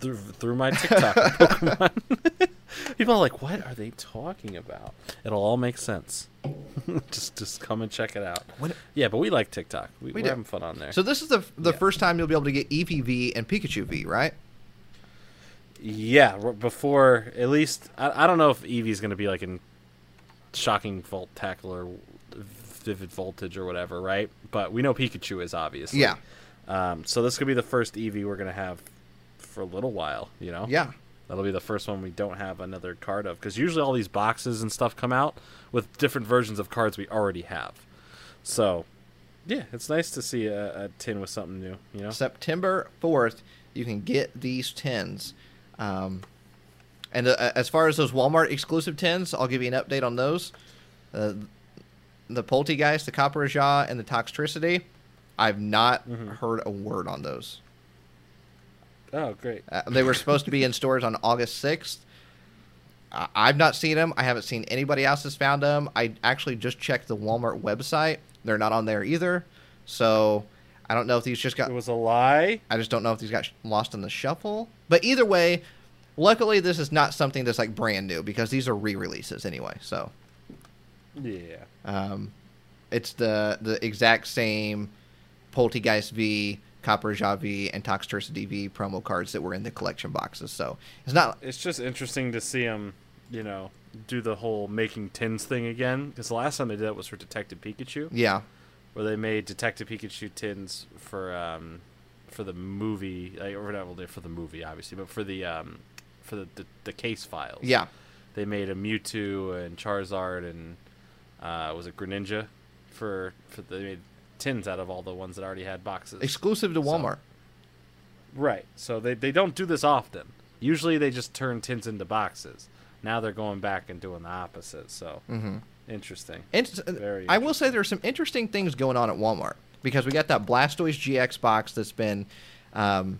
through, through my TikTok Pokemon. People are like, "What are they talking about?" It'll all make sense. just just come and check it out. What- Yeah, but we like TikTok. We, We are having fun on there. So this is the the Yeah. first time you'll be able to get Eevee V and Pikachu V, right? yeah, before at least I, I don't know if Eevee's going to be like in shocking volt tackle or vivid voltage or whatever, right? But we know Pikachu is obviously. Yeah. Um, so this could be the first Eevee we're going to have for a little while. You know. Yeah. That'll be the first one we don't have another card of because usually all these boxes and stuff come out with different versions of cards we already have. So, yeah, it's nice to see a, a tin with something new. You know, September 4th, you can get these tins. Um, and uh, as far as those Walmart exclusive tins, I'll give you an update on those. Uh, the Polteageist, the Copperajah, and the Toxtricity, I've not Mm-hmm. heard a word on those. Oh, great. Uh, they were supposed to be in stores on August sixth. I- I've not seen them. I haven't seen anybody else has found them. I actually just checked the Walmart website. They're not on there either. So I don't know if these just got It was a lie. I just don't know if these got sh- lost in the shuffle. But either way, luckily this is not something that's like brand new because these are re-releases anyway. So Yeah. um, it's the the exact same Polteageist V, Copperajah V and Toxtricity V promo cards that were in the collection boxes. So it's not. It's just interesting to see them, you know, do the whole making tins thing again. Because the last time they did that was for Detective Pikachu, Yeah, where they made Detective Pikachu tins for um, for the movie, like, or not well, for the movie, obviously, but for the um, for the, the the case files. yeah, they made a Mewtwo and Charizard and uh, was it Greninja for for the, they made tins out of all the ones that already had boxes. exclusive to So- Walmart. Right. So they they don't do this often. Usually they just turn tins into boxes. Now they're going back and doing the opposite. So hmm interesting. And s- Very I will say there's some interesting things going on at Walmart because we got that Blastoise GX box that's been, um,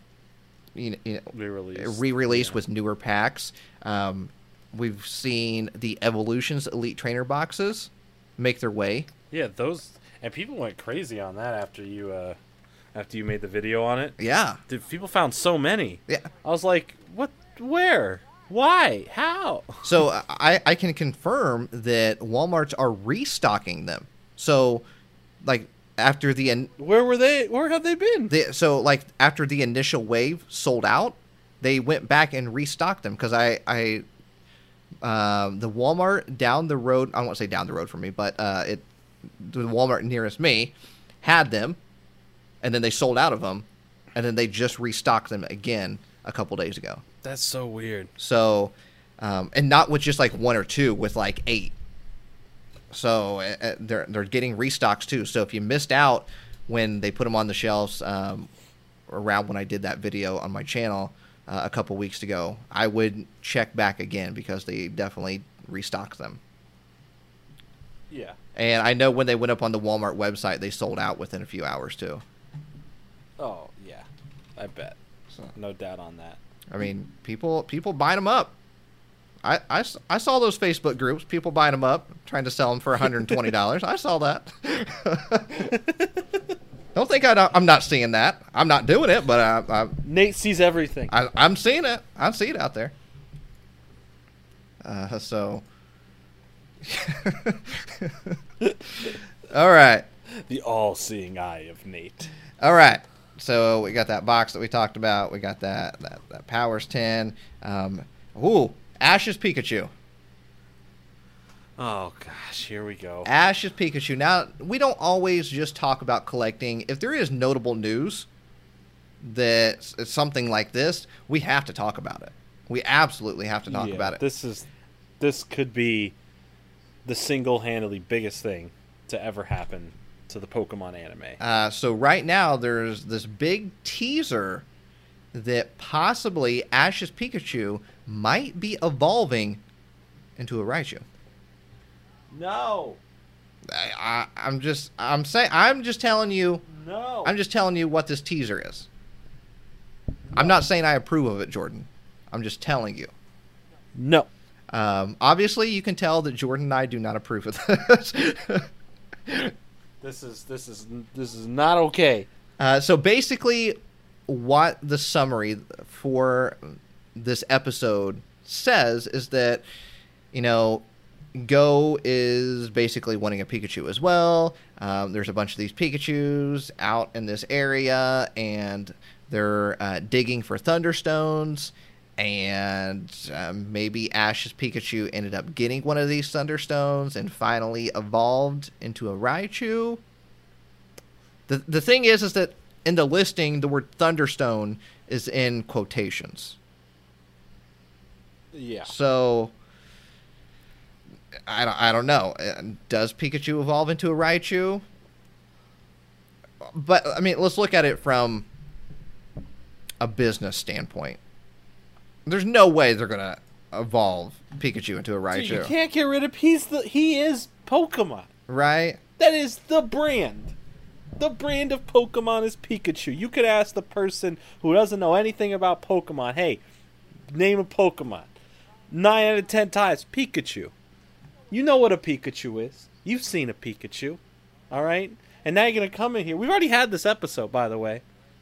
you know, you know, Re-released. re-released Yeah. with newer packs. Um, we've seen the Evolutions Elite Trainer boxes make their way. Yeah, those and people went crazy on that after you uh after you made the video on it. Yeah, The people found so many. yeah. I was like, what? Where? Why? How? So I, I can confirm that WalMarts are restocking them. So, like after the, in- Where were they? Where have they been? the so like after the initial wave sold out, they went back and restocked them because I I um, the Walmart down the road I won't say down the road from me, but uh, it the Walmart nearest me had them, and then they sold out of them, and then they just restocked them again a couple days ago. That's so weird. So, um, and not with just like one or two, with like eight. So uh, they're they're getting restocks too. So if you missed out when they put them on the shelves um, around when I did that video on my channel uh, a couple weeks ago, I would check back again because they definitely restocked them. Yeah. And I know when they went up on the Walmart website, they sold out within a few hours too. Oh yeah, I bet. So. No doubt on that. I mean, people people buying them up. I, I, I saw those Facebook groups, people buying them up, trying to sell them for $120. I saw that. don't think I don't, I'm not seeing that. I'm not doing it, but I, I, Nate sees everything. I, I'm seeing it. I see it out there. Uh, so. All right. the all-seeing eye of Nate. All right. So we got that box that we talked about. We got that that, that Powers 10. Um, ooh, Ash's Pikachu. Oh gosh, here we go. Ash's Pikachu. Now, we don't always just talk about collecting. If there is notable news that it's something like this, we have to talk about it. We absolutely have to talk Yeah, about it. This is this could be the single-handedly biggest thing to ever happen to the Pokemon anime. Uh, so right now there's this big teaser that possibly Ash's Pikachu might be evolving into a Raichu. no, I, I, I'm just I'm saying I'm just telling you no. I'm just telling you what this teaser is. I'm not saying I approve of it, Jordan. I'm just telling you. no. Um, obviously, you can tell that Jordan and I do not approve of this. This is this is this is not okay. Uh, so basically, what the summary for this episode says is that, you know, Go is basically wanting a Pikachu as well. Um, there's a bunch of these Pikachu's out in this area, and they're uh, digging for Thunderstones. And um, maybe Ash's Pikachu ended up getting one of these Thunderstones and finally evolved into a Raichu. The the thing is, is that in the listing, the word Thunderstone is in quotations. Yeah. So I don't, I don't know. Uh, Does Pikachu evolve into a Raichu? But I mean, let's look at it from a business standpoint. There's no way they're gonna evolve Pikachu into a Dude, you can't get rid of he's the he is Pokemon. right? That is the brand. The brand of Pokemon is Pikachu. You could ask the person who doesn't know anything about Pokemon, hey, name a Pokemon. Nine out of ten times, Pikachu. You know what a Pikachu is. You've seen a Pikachu. All right? And now you're going to come in here. We've already had this episode, by the way.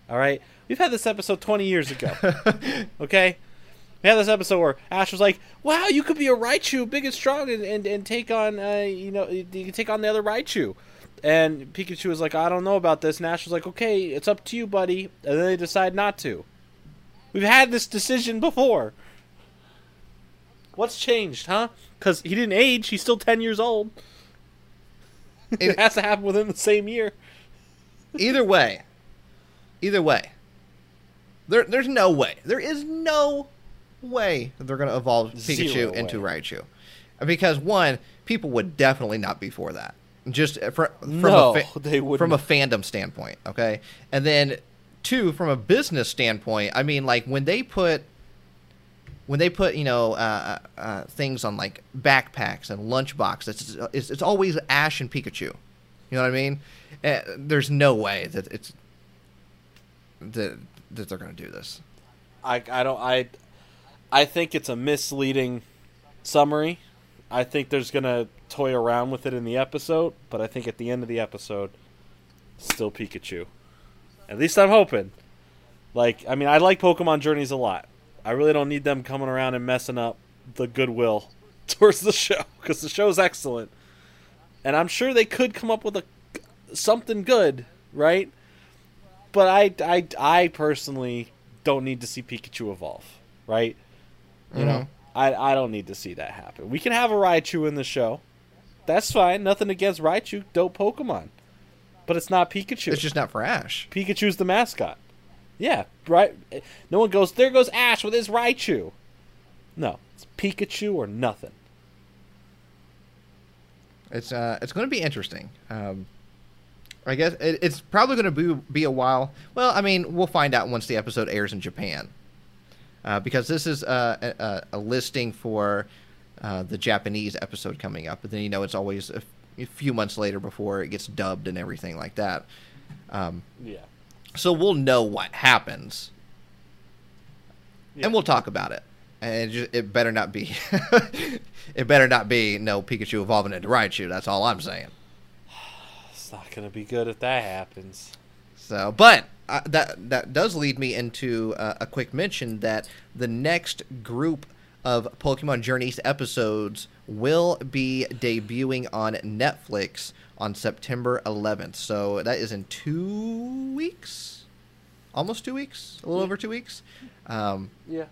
All right? We've had this episode 20 years ago. okay? We had this episode where Ash was like, "Wow, you could be a Raichu, big and strong, and, and, and take on, uh, you know, you can take on the other Raichu." And Pikachu was like, "I don't know about this." And Ash was like, "Okay, it's up to you, buddy." And then they decide not to. We've had this decision before. What's changed, huh? Because he didn't age; he's still ten years old. It, It- has to happen within the same year. either way, either way, there there's no way. There is no way they're going to evolve Pikachu Zero into way. Raichu, because one, people would definitely not be for that. Just from from No, a fa- they from a fandom standpoint, okay, and then two from a business standpoint. I mean, like when they put when they put you know uh, uh, uh, things on like backpacks and lunchbox, it's, it's it's always Ash and Pikachu. You know what I mean? Uh, there's no way that it's that that they're gonna do this. I, I don't I I think it's a misleading summary. I think there's gonna toy around with it in the episode, but I think at the end of the episode, still Pikachu. At least I'm hoping. Like I mean, I like Pokemon Journeys a lot. I really don't need them coming around and messing up the goodwill towards the show because the show's excellent, and I'm sure they could come up with a something good, right? But I, I, I personally don't need to see Pikachu evolve, right? You know, I, I don't need to see that happen. We can have a Raichu in the show. That's fine. Nothing against Raichu. Dope Pokemon. But it's not Pikachu. It's just not for Ash. Pikachu's the mascot. Yeah, right. No one goes, there goes Ash with his Raichu. No, it's Pikachu or nothing. It's uh, it's going to be interesting. Um, I guess it, it's probably going to be be a while. Well, I mean, we'll find out once the episode airs in Japan, uh, because this is uh, a, a, a listing for uh, the Japanese episode coming up. But then you know it's always a, f- a few months later before it gets dubbed and everything like that. Um, Yeah. so we'll know what happens, Yeah. and we'll talk about it. And it, just, it better not be, it better not be no Pikachu evolving into Raichu. That's all I'm saying. It's not going to be good if that happens. So, but uh, that that does lead me into uh, a quick mention that the next group of Pokemon Journeys episodes will be debuting on Netflix on September 11th. So that is in two weeks, almost two weeks, a little over two weeks. Um, Yeah.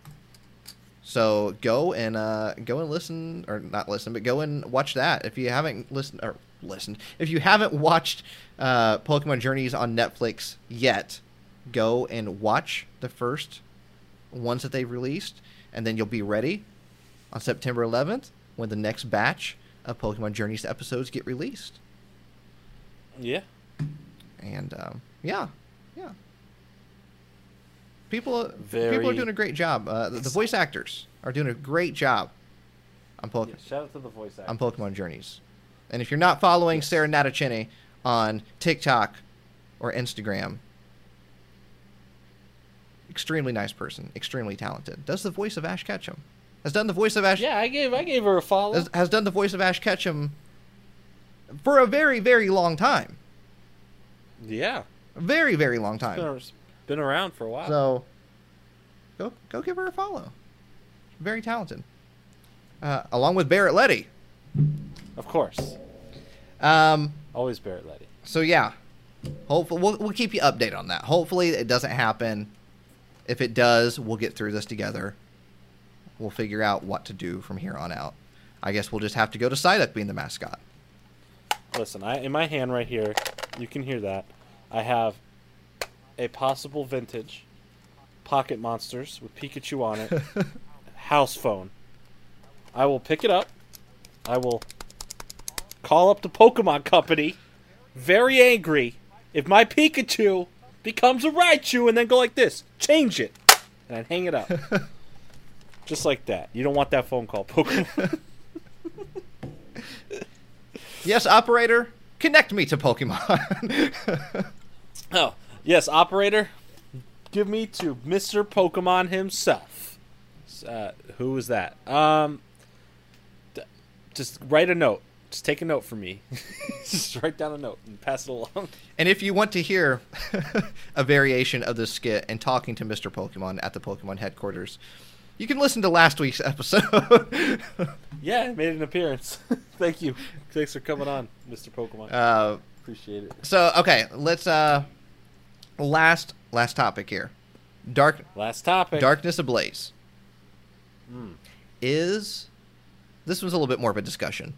so go and uh, go and listen, or not listen, but go and watch that if you haven't listened or listened. If you haven't watched uh, Pokemon Journeys on Netflix yet, go and watch the first ones that they've released, and then you'll be ready on September 11th when the next batch of Pokemon Journeys episodes get released. Yeah. And um, yeah, yeah. People, people are doing a great job. Uh, the, the voice actors are doing a great job on Pokemon. yeah. Shout out to the voice actor. on Pokemon Journeys. And if you're not following Yes. Sarah Natochenny on TikTok or Instagram, extremely nice person, extremely talented. Does the voice of Ash Ketchum. Has done the voice of Ash Yeah, I gave I gave her a follow. has, has done the voice of Ash Ketchum for a very, very long time. yeah. A very, very long It's time. been, been around for a while. So go go give her a follow. Very talented. Uh, along with Barrett Leddy. of course. Um, Always Barrett Leddy. So yeah, hopefully we'll, we'll keep you updated on that. Hopefully it doesn't happen. If it does, we'll get through this together. We'll figure out what to do from here on out. I guess we'll just have to go to Psyduck being the mascot. Listen, I in my hand right here, you can hear that. I have a possible vintage Pocket Monsters with Pikachu on it. house phone. I will pick it up. I will call up the Pokemon Company, very angry, if my Pikachu becomes a Raichu, and then go like this, change it, and I'd hang it up, just like that. You don't want that phone call, Pokemon. Yes, operator, connect me to Pokemon. Oh, yes, operator. Give me to Mr. Pokemon himself. Uh, who is that? Um, d- just write a note. Just take a note for me. just write down a note and pass it along. and if you want to hear a variation of this skit and talking to Mr. Pokemon at the Pokemon headquarters, you can listen to last week's episode. Yeah, made an appearance. Thank you. Thanks for coming on, Mr. Pokemon. uh, Appreciate it. so okay, let's uh, last last topic here. Dark Last topic. Darkness Ablaze Mm. is this was a little bit more of a discussion.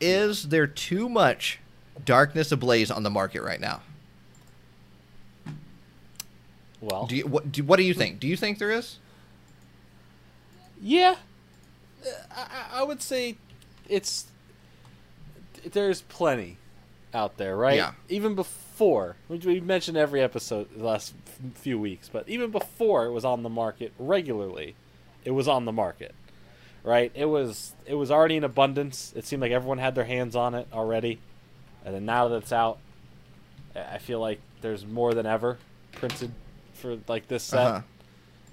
Is there too much Darkness Ablaze on the market right now? Well, Do you what do, what do you think? Do you think there is? Yeah, Uh, I, I- I would say it's there's plenty out there, right? Yeah. Even before we, we mentioned every episode the last few weeks, but even before it was on the market regularly, it was on the market, right? It was it was already in abundance. It seemed like everyone had their hands on it already, and then now that it's out, I feel like there's more than ever printed for like this set. Uh-huh.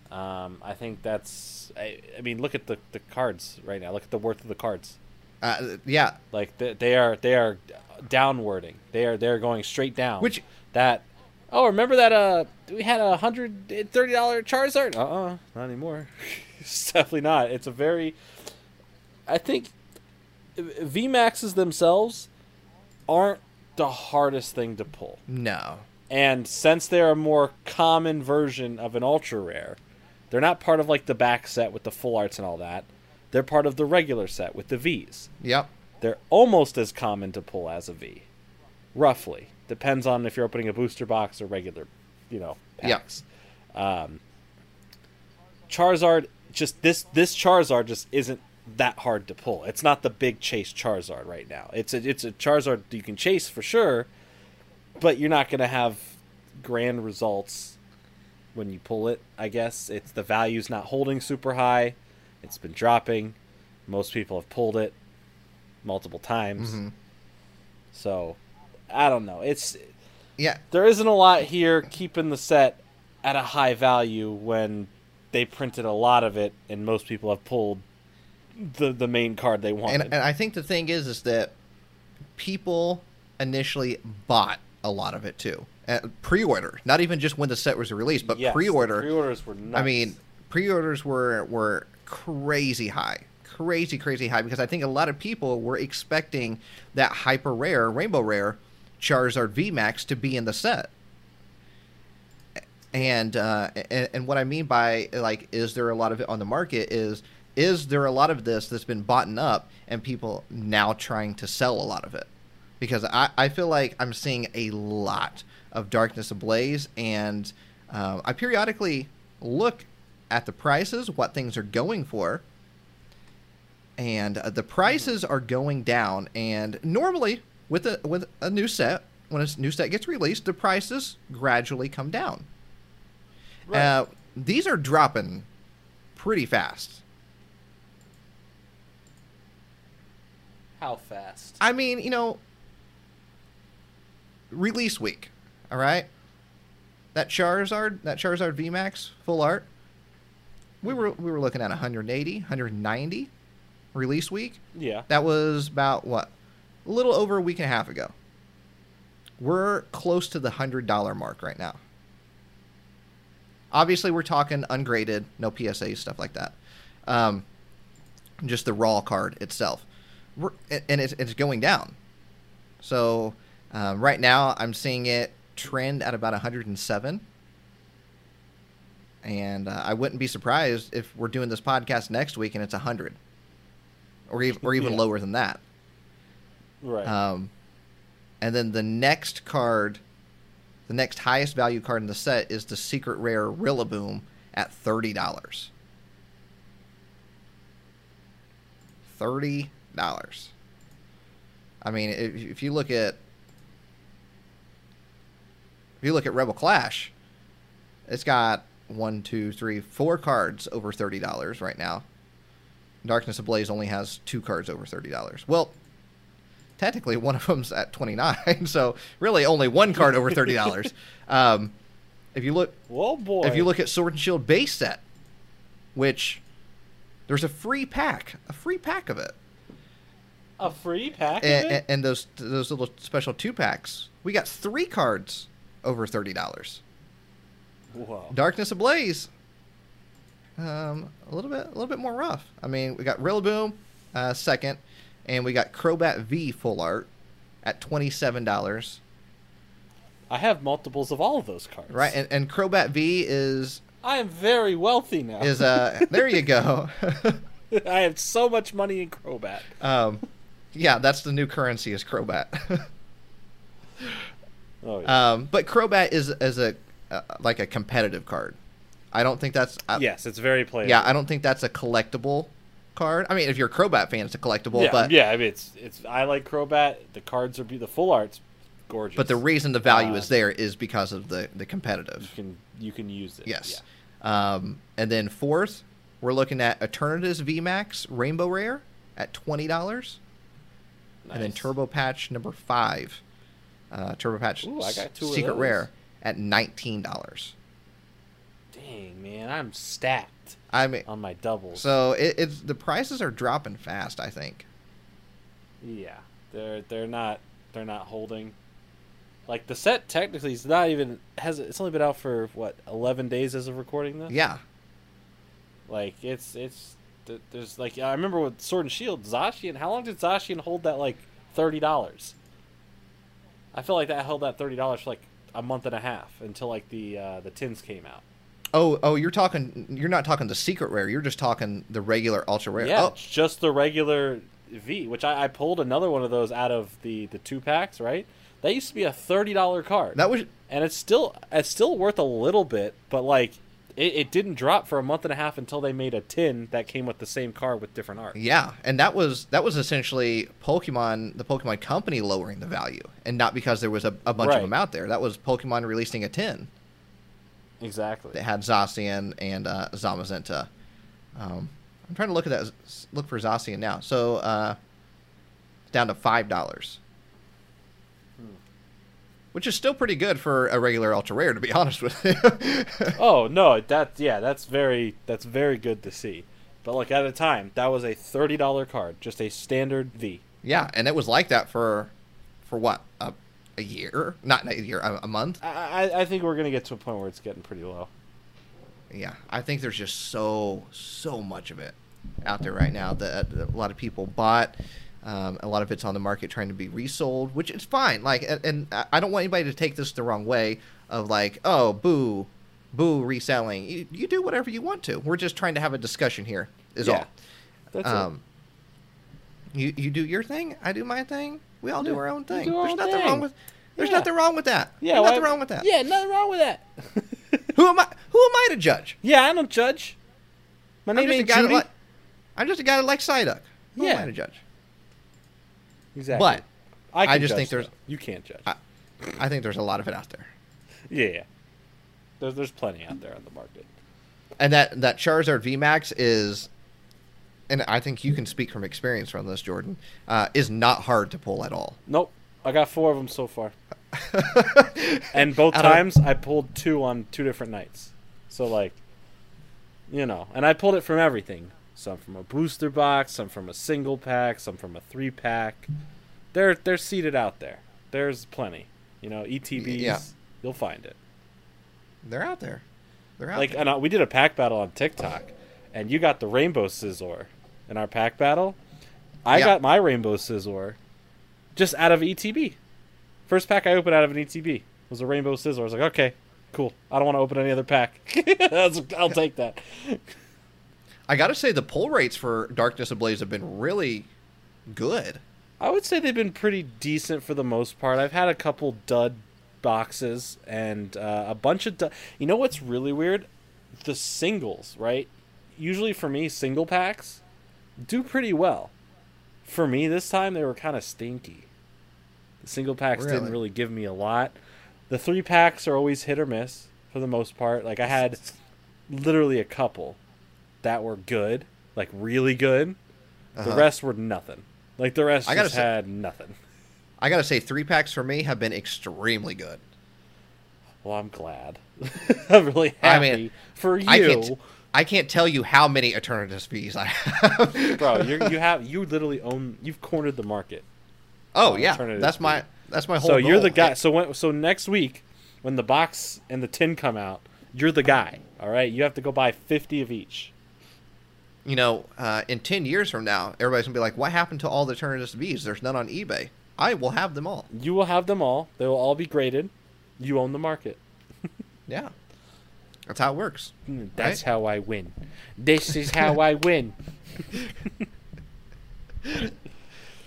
Um, I think that's. I, I mean, look at the, the cards right now. Look at the worth of the cards. Uh, yeah, Like they, they are they are downwarding. They are they're going straight down. Which- that? Oh, remember that? Uh, we had a hundred and thirty dollar Charizard. Uh, uh not anymore. it's definitely not. It's a very. I think V Maxes themselves aren't the hardest thing to pull. no. And since they're a more common version of an ultra rare, they're not part of like the back set with the full arts and all that. They're part of the regular set with the V's. Yep. They're almost as common to pull as a V. Roughly. Depends on if you're opening a booster box or regular, you know, packs. Um, Charizard just this this Charizard just isn't that hard to pull. It's not the big chase Charizard right now. It's a it's a Charizard you can chase for sure, but you're not going to have grand results when you pull it. I guess it's the value's not holding super high. It's been dropping. Most people have pulled it multiple times. Mhm. So, I don't know. It's Yeah. there isn't a lot here keeping the set at a high value when they printed a lot of it and most people have pulled the the main card they wanted. And, and I think the thing is, is that people initially bought a lot of it too. Uh, pre-order, not even just when the set was released, but Yes, pre-order. Pre-orders were nuts. I mean, pre-orders were were crazy high, crazy crazy high because I think a lot of people were expecting that hyper rare, rainbow rare Charizard VMAX to be in the set. And, uh, and and what I mean by like, is there a lot of it on the market? Is is there a lot of this that's been bought up and people now trying to sell a lot of it? Because I, I feel like I'm seeing a lot of Darkness Ablaze, and um, I periodically look at the prices, what things are going for, and uh, the prices are going down. And normally, with a with a new set, when a new set gets released, the prices gradually come down. Right. Uh, these are dropping pretty fast. how fast? I mean, you know, release week, all right? That Charizard, that Charizard VMAX full art, we were we were looking at 180, 190 release week. Yeah. That was about what? A little over a week and a half ago. We're close to the $100 mark right now. Obviously, we're talking ungraded, no PSA stuff like that. Um, just the raw card itself. We're, and it's, it's going down. So um, right now, I'm seeing it trend at about 107. And uh, I wouldn't be surprised if we're doing this podcast next week and it's 100, or even, or even Yeah. lower than that. Right. Um, and then the next card, the next highest value card in the set is the secret rare Rillaboom at thirty dollars. Thirty dollars. I mean, if, if you look at if you look at Rebel Clash, it's got one, two, three, four cards over thirty dollars right now. Darkness Ablaze only has two cards over thirty dollars. Well, technically one of them's at 29 so really only one card over $30 um, if you look Whoa, boy. if you look at sword and shield base set which there's a free pack a free pack of it a free pack of and, it? and, and those those little special two packs we got three cards over $30 Whoa. darkness ablaze um, a little bit a little bit more rough i mean we got rillaboom uh, second and we got crobat v full art at $27 I have multiples of all of those cards. right and, and crobat v is I am very wealthy now. is uh there you go I have so much money in Crobat. um yeah that's the new currency is crobat Oh, yeah. um but crobat is is a uh, like a competitive card i don't think that's I, yes, it's very playable. yeah i don't think that's a collectible card i mean if you're a crobat fan it's a collectible yeah, but yeah. I mean, it's it's. I like Crobat. The cards are be the full art's gorgeous. but the reason the value Uh, is there is because of the the competitive. you can you can use it. yes um and then fourth we're looking at eternatus vmax rainbow rare at $20 Yeah. and then Turbo Patch number five, uh, Turbo Patch Ooh, I got two Secret. Rare at nineteen dollars. Dang man, I'm stacked I mean, on my doubles. so it, it's the prices are dropping fast. I think. Yeah, they're they're not they're not holding. Like the set technically is not even has it's only been out for what eleven days as of recording this. Yeah, Like it's it's there's like I remember with Sword and Shield Zacian. How long did Zacian hold that like thirty dollars? I feel like that held that thirty dollars for like a month and a half until like the uh, the tins came out. Oh, oh, you're talking. You're not talking the secret rare. You're just talking the regular ultra rare. Yeah, Oh, it's just the regular V, which I, I pulled another one of those out of the the two packs. Right, that used to be a thirty dollar card. that was and it's still it's still worth a little bit, but like it, it didn't drop for a month and a half until they made a tin that came with the same card with different art. yeah, and that was that was essentially Pokemon, the Pokemon Company lowering the value, and not because there was a, a bunch Right. of them out there. That was Pokemon releasing a tin Exactly. that had Zacian and uh, Zamazenta. Um, I'm trying to look at that. Look for Zacian now. So uh, down to five dollars, which is still pretty good for a regular ultra rare, to be honest with you. Oh no, that yeah, that's very that's very good to see. But like at the time, that was a thirty dollar card, just a standard V. yeah, and it was like that for for what a, a year, not a year, a, a month. I, I think we're gonna get to a point where it's getting pretty low. Yeah, I think there's just so so much of it out there right now that a lot of people bought. Um, a lot of it's on the market trying to be resold, which is fine. Like, and, and I- don't want anybody to take this the wrong way of like, oh, boo, boo, reselling. You, you do whatever you want to. We're just trying to have a discussion here. Is Yeah, That's all. Um, you you do your thing. I do my thing. We all do Yeah, our own thing. our There's own nothing thing. wrong with. There's Yeah. nothing wrong with that. Yeah, There's why- nothing wrong with that. Yeah, nothing wrong with that. Who am I? Who am I to judge? yeah, I don't judge. My I'm name just a ain't guy that Judy. li- I'm just a guy that likes Psyduck. Who am Yeah. I to judge? exactly. But I, I just judge, think there's- though. you can't judge. I- I think there's a lot of it out there. yeah, yeah. There's there's plenty out there on the market. And that that Charizard VMAX is, and I think you can speak from experience on this, Jordan, uh, is not hard to pull at all. Nope. I got four of them so far. and both of- times I pulled two on two different nights. So like you know, and I pulled it from everything. Some from a booster box, some from a single pack, some from a three pack. They're they're seated out there. There's plenty. You know, ETBs, Yeah. you'll find it. They're out there. They're out Like there. and uh, we did a pack battle on TikTok and you got the rainbow scizor in our pack battle. I Yeah. got my rainbow scizor just out of ETB. First pack I opened out of an ETB was a rainbow scizor. I was like, okay, cool. I don't want to open any other pack. I'll take that. I got to say the pull rates for Darkness Ablaze have been really good. I would say they've been pretty decent for the most part. I've had a couple dud boxes and uh, a bunch of. Du- you know what's really weird? The singles, right? Usually for me, single packs do pretty well. For me, this time they were kind of stinky. The single packs didn't Really? really give me a lot. The three packs are always hit or miss for the most part. Like I had literally a couple that were good, like really good. The Uh-huh. rest were nothing. Like the rest I just say- had nothing. I gotta say, three packs for me have been extremely good. Well, I'm glad. I'm really I happy mean, for you, I can't, I can't tell you how many Eternatus V's I have. bro. You're, you have you literally own. You've cornered the market. oh yeah, Eternatus that's my that's my whole. So you're the guy. So when so next week when the box and the tin come out, you're the guy. All right, you have to go buy 50 of each. You know, uh, in ten years from now, everybody's gonna be like, "What happened to all the Eternatus V's? There's none on eBay." I will have them all. You will have them all. They will all be graded. You own the market. Yeah, that's how it works. Mm, That's Right. how I win. This is how I win.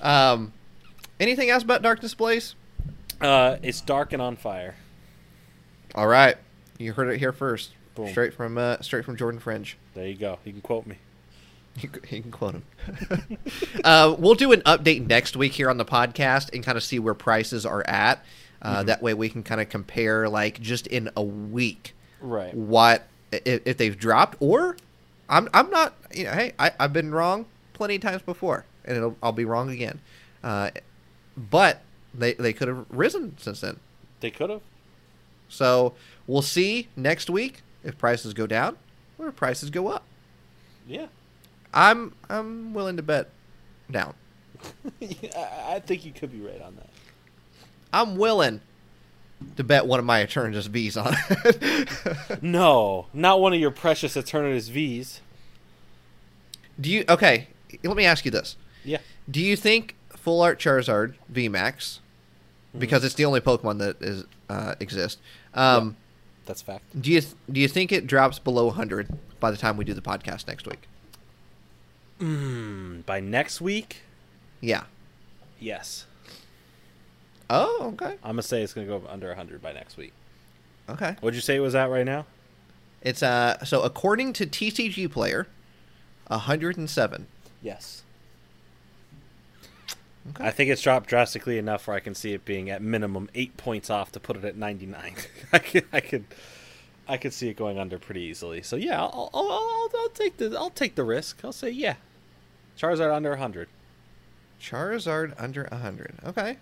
Um, anything else about Darkness Ablaze? Uh, it's dark and on fire. All right, you heard it here first. Boom. Straight from uh, straight from Jordan Fringe. There you go. You can quote me. You, you can quote him. uh, we'll do an update next week here on the podcast and kind of see where prices are at. Uh, That way we can kind of compare, like, just in a week, Right. what if, if they've dropped or I'm I'm not you know hey I, I've been wrong plenty of times before and it'll, I'll be wrong again, uh, but they they could have risen since then. They could have. So we'll see next week if prices go down or if prices go up. Yeah. I'm I'm willing to bet down. I I think you could be right on that. I'm willing to bet one of my Eternatus V's on it. No, not one of your precious Eternatus V's. Do you okay? Let me ask you this: Yeah. Do you think Full Art Charizard VMAX, because it's the only Pokemon that is uh, exists, um, That's fact. do you do you think it drops below 100 by the time we do the podcast next week? Mm, by next week, Yeah. yes. Oh, okay. I'm gonna say it's gonna go under 100 by next week. Okay. What'd you say it was at right now? It's uh so according to TCG Player, 107. Yes. Okay. I think it's dropped drastically enough where I can see it being at minimum eight points off to put it at 99. I could, I could, I could see it going under pretty easily. So yeah, I'll, I'll, I'll, I'll take the, I'll take the risk. I'll say yeah. Charizard under 100. Charizard under 100. Okay.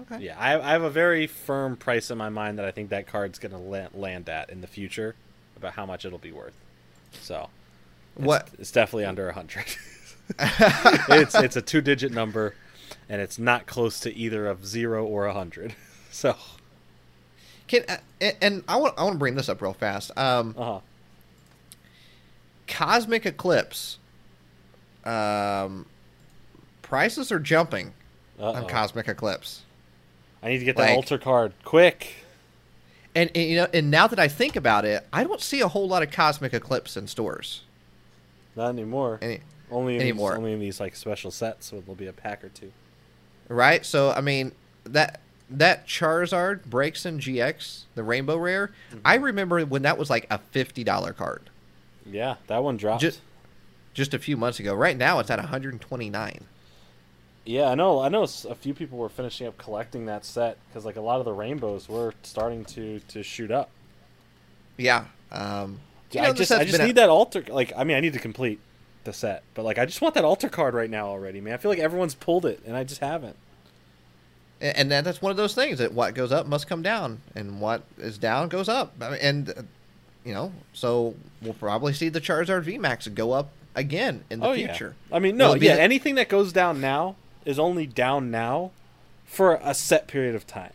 Okay. Yeah, I, I have a very firm price in my mind that I think that card's gonna land at in the future about how much it'll be worth. So it's, What It's definitely under 100. it's it's a two digit number, and it's not close to either of zero or 100. So can uh, and- I want I want to bring this up real fast. Um uh huh. Cosmic Eclipse um prices are jumping on Uh-oh. Cosmic Eclipse. I need to get that Like- alt art card quick. And, and you know, and now that I think about it, I don't see a whole lot of Cosmic Eclipse in stores. Not anymore. Any, only in anymore. These, only in these like special sets, so there'll be a pack or two. right? So I mean that that Charizard Braixen GX, the Rainbow Rare. Mm-hmm. I remember when that was like a fifty dollar card Yeah, that one dropped. just just a few months ago. Right now it's at one hundred twenty nine. Yeah, I know. I know. A few people were finishing up collecting that set because like a lot of the rainbows were starting to to shoot up. Yeah. Um, I know, the just I just need out- that alt art. Like I mean, I need to complete the set, but like I just want that altar card right now already, man. I feel like everyone's pulled it, and I just haven't. A- and that, that's one of those things that what goes up must come down, and what is down goes up. I mean, and uh, you know, so we'll probably see the Charizard VMAX go up again in the oh future. yeah. I mean, no, yeah. the- anything that goes down now is only down now for a set period of time.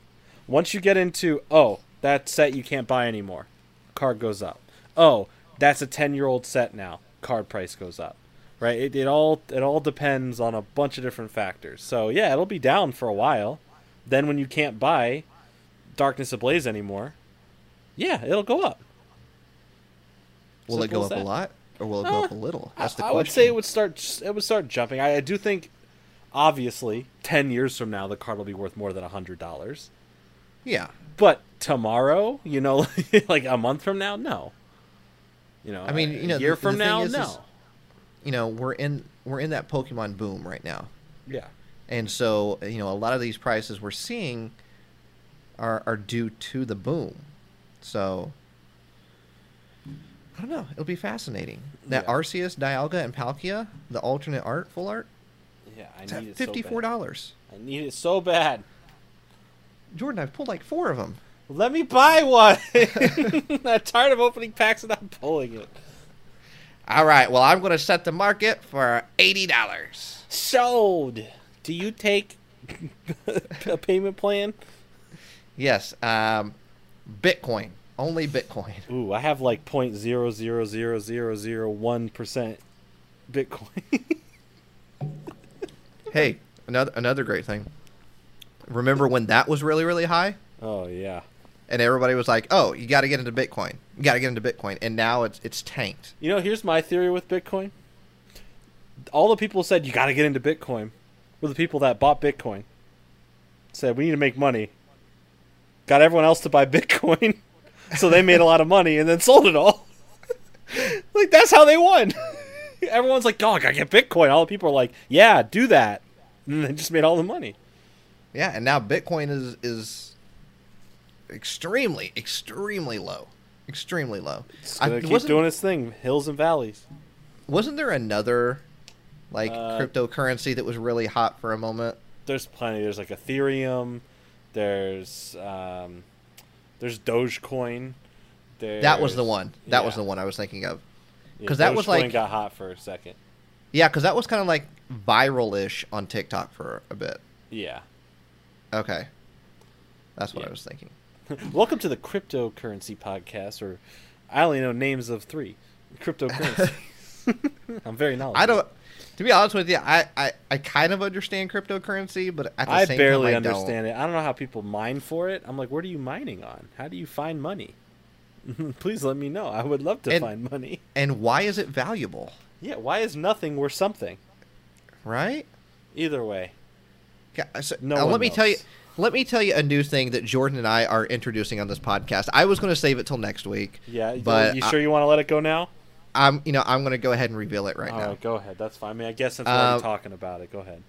Once you get into oh that set you can't buy anymore, card goes up. Oh that's a ten year old set now, card price goes up. Right? It, it all it all depends on a bunch of different factors. So yeah, it'll be down for a while. Then when you can't buy Darkness Ablaze anymore, yeah, it'll go up. Will it go up a lot, or will it go Uh, up a little? That's the I, I would say it would start. It would start jumping. I, I do think, obviously, ten years from now, the card will be worth more than a hundred dollars. yeah. But tomorrow, you know, like a month from now, no. You know, I mean, a you know, year the- from the now, is- no. is- You know, we're in we're in that Pokemon boom right now. yeah, And so, you know, a lot of these prices we're seeing are are due to the boom. So I don't know. It'll be fascinating. That Yeah. Arceus, Dialga, and Palkia, the alternate art, full art, yeah. I need it fifty four so bad. dollars. I need it so bad. Jordan, I've pulled like four of them. Let me buy one. I'm tired of opening packs and not pulling it. All right. Well, I'm going to set the market for eighty dollars. Sold. Do you take a payment plan? Yes. Um, Bitcoin. Only Bitcoin. Ooh, I have like point zero zero zero zero zero one percent Bitcoin. hey, another another great thing. Remember when that was really really high, oh yeah. and everybody was like, "Oh, you got to get into Bitcoin. You got to get into Bitcoin," and now it's it's tanked. You know, here's my theory with Bitcoin. All the people said you got to get into Bitcoin were the people that bought Bitcoin. Said we need to make money. Got everyone else to buy Bitcoin, so they made a lot of money and then sold it all. like that's how they won. Everyone's like, "Oh, I gotta get Bitcoin." All the people are like, "Yeah, do that," and they just made all the money. Yeah, and now Bitcoin is is extremely extremely low, extremely low. It's I- gonna keep doing its thing, hills and valleys. Wasn't there another like Uh, cryptocurrency that was really hot for a moment? there's plenty. There's like Ethereum. There's um, there's Dogecoin. That was the one. That was the one I was thinking of. Yeah, 'Cause that was Dogecoin like- got hot for a second. Yeah, because that was kind of like viral-ish on TikTok for a bit. Yeah. Okay, that's what Yeah. I was thinking. Welcome to the cryptocurrency podcast, or I only know names of three cryptocurrency. I'm very knowledgeable. I don't. To be honest with you, I, I, I kind of understand cryptocurrency, but at the I same barely time, I understand it. I don't know how people mine for it. I'm like, what are you mining on? How do you find money? Please let me know. I would love to And- find money. And why is it valuable? Yeah. Why is nothing worth something? Right? Either way. Yeah, so- No uh, let me tell you. Let me tell you a new thing that Jordan and I are introducing on this podcast. I was going to save it till next week. Yeah. But you I- sure you want to let it go now? I'm, you know, I'm going to go ahead and reveal it right All now. right, go ahead. That's fine. I mean, I guess since we're Uh, talking about it, go ahead.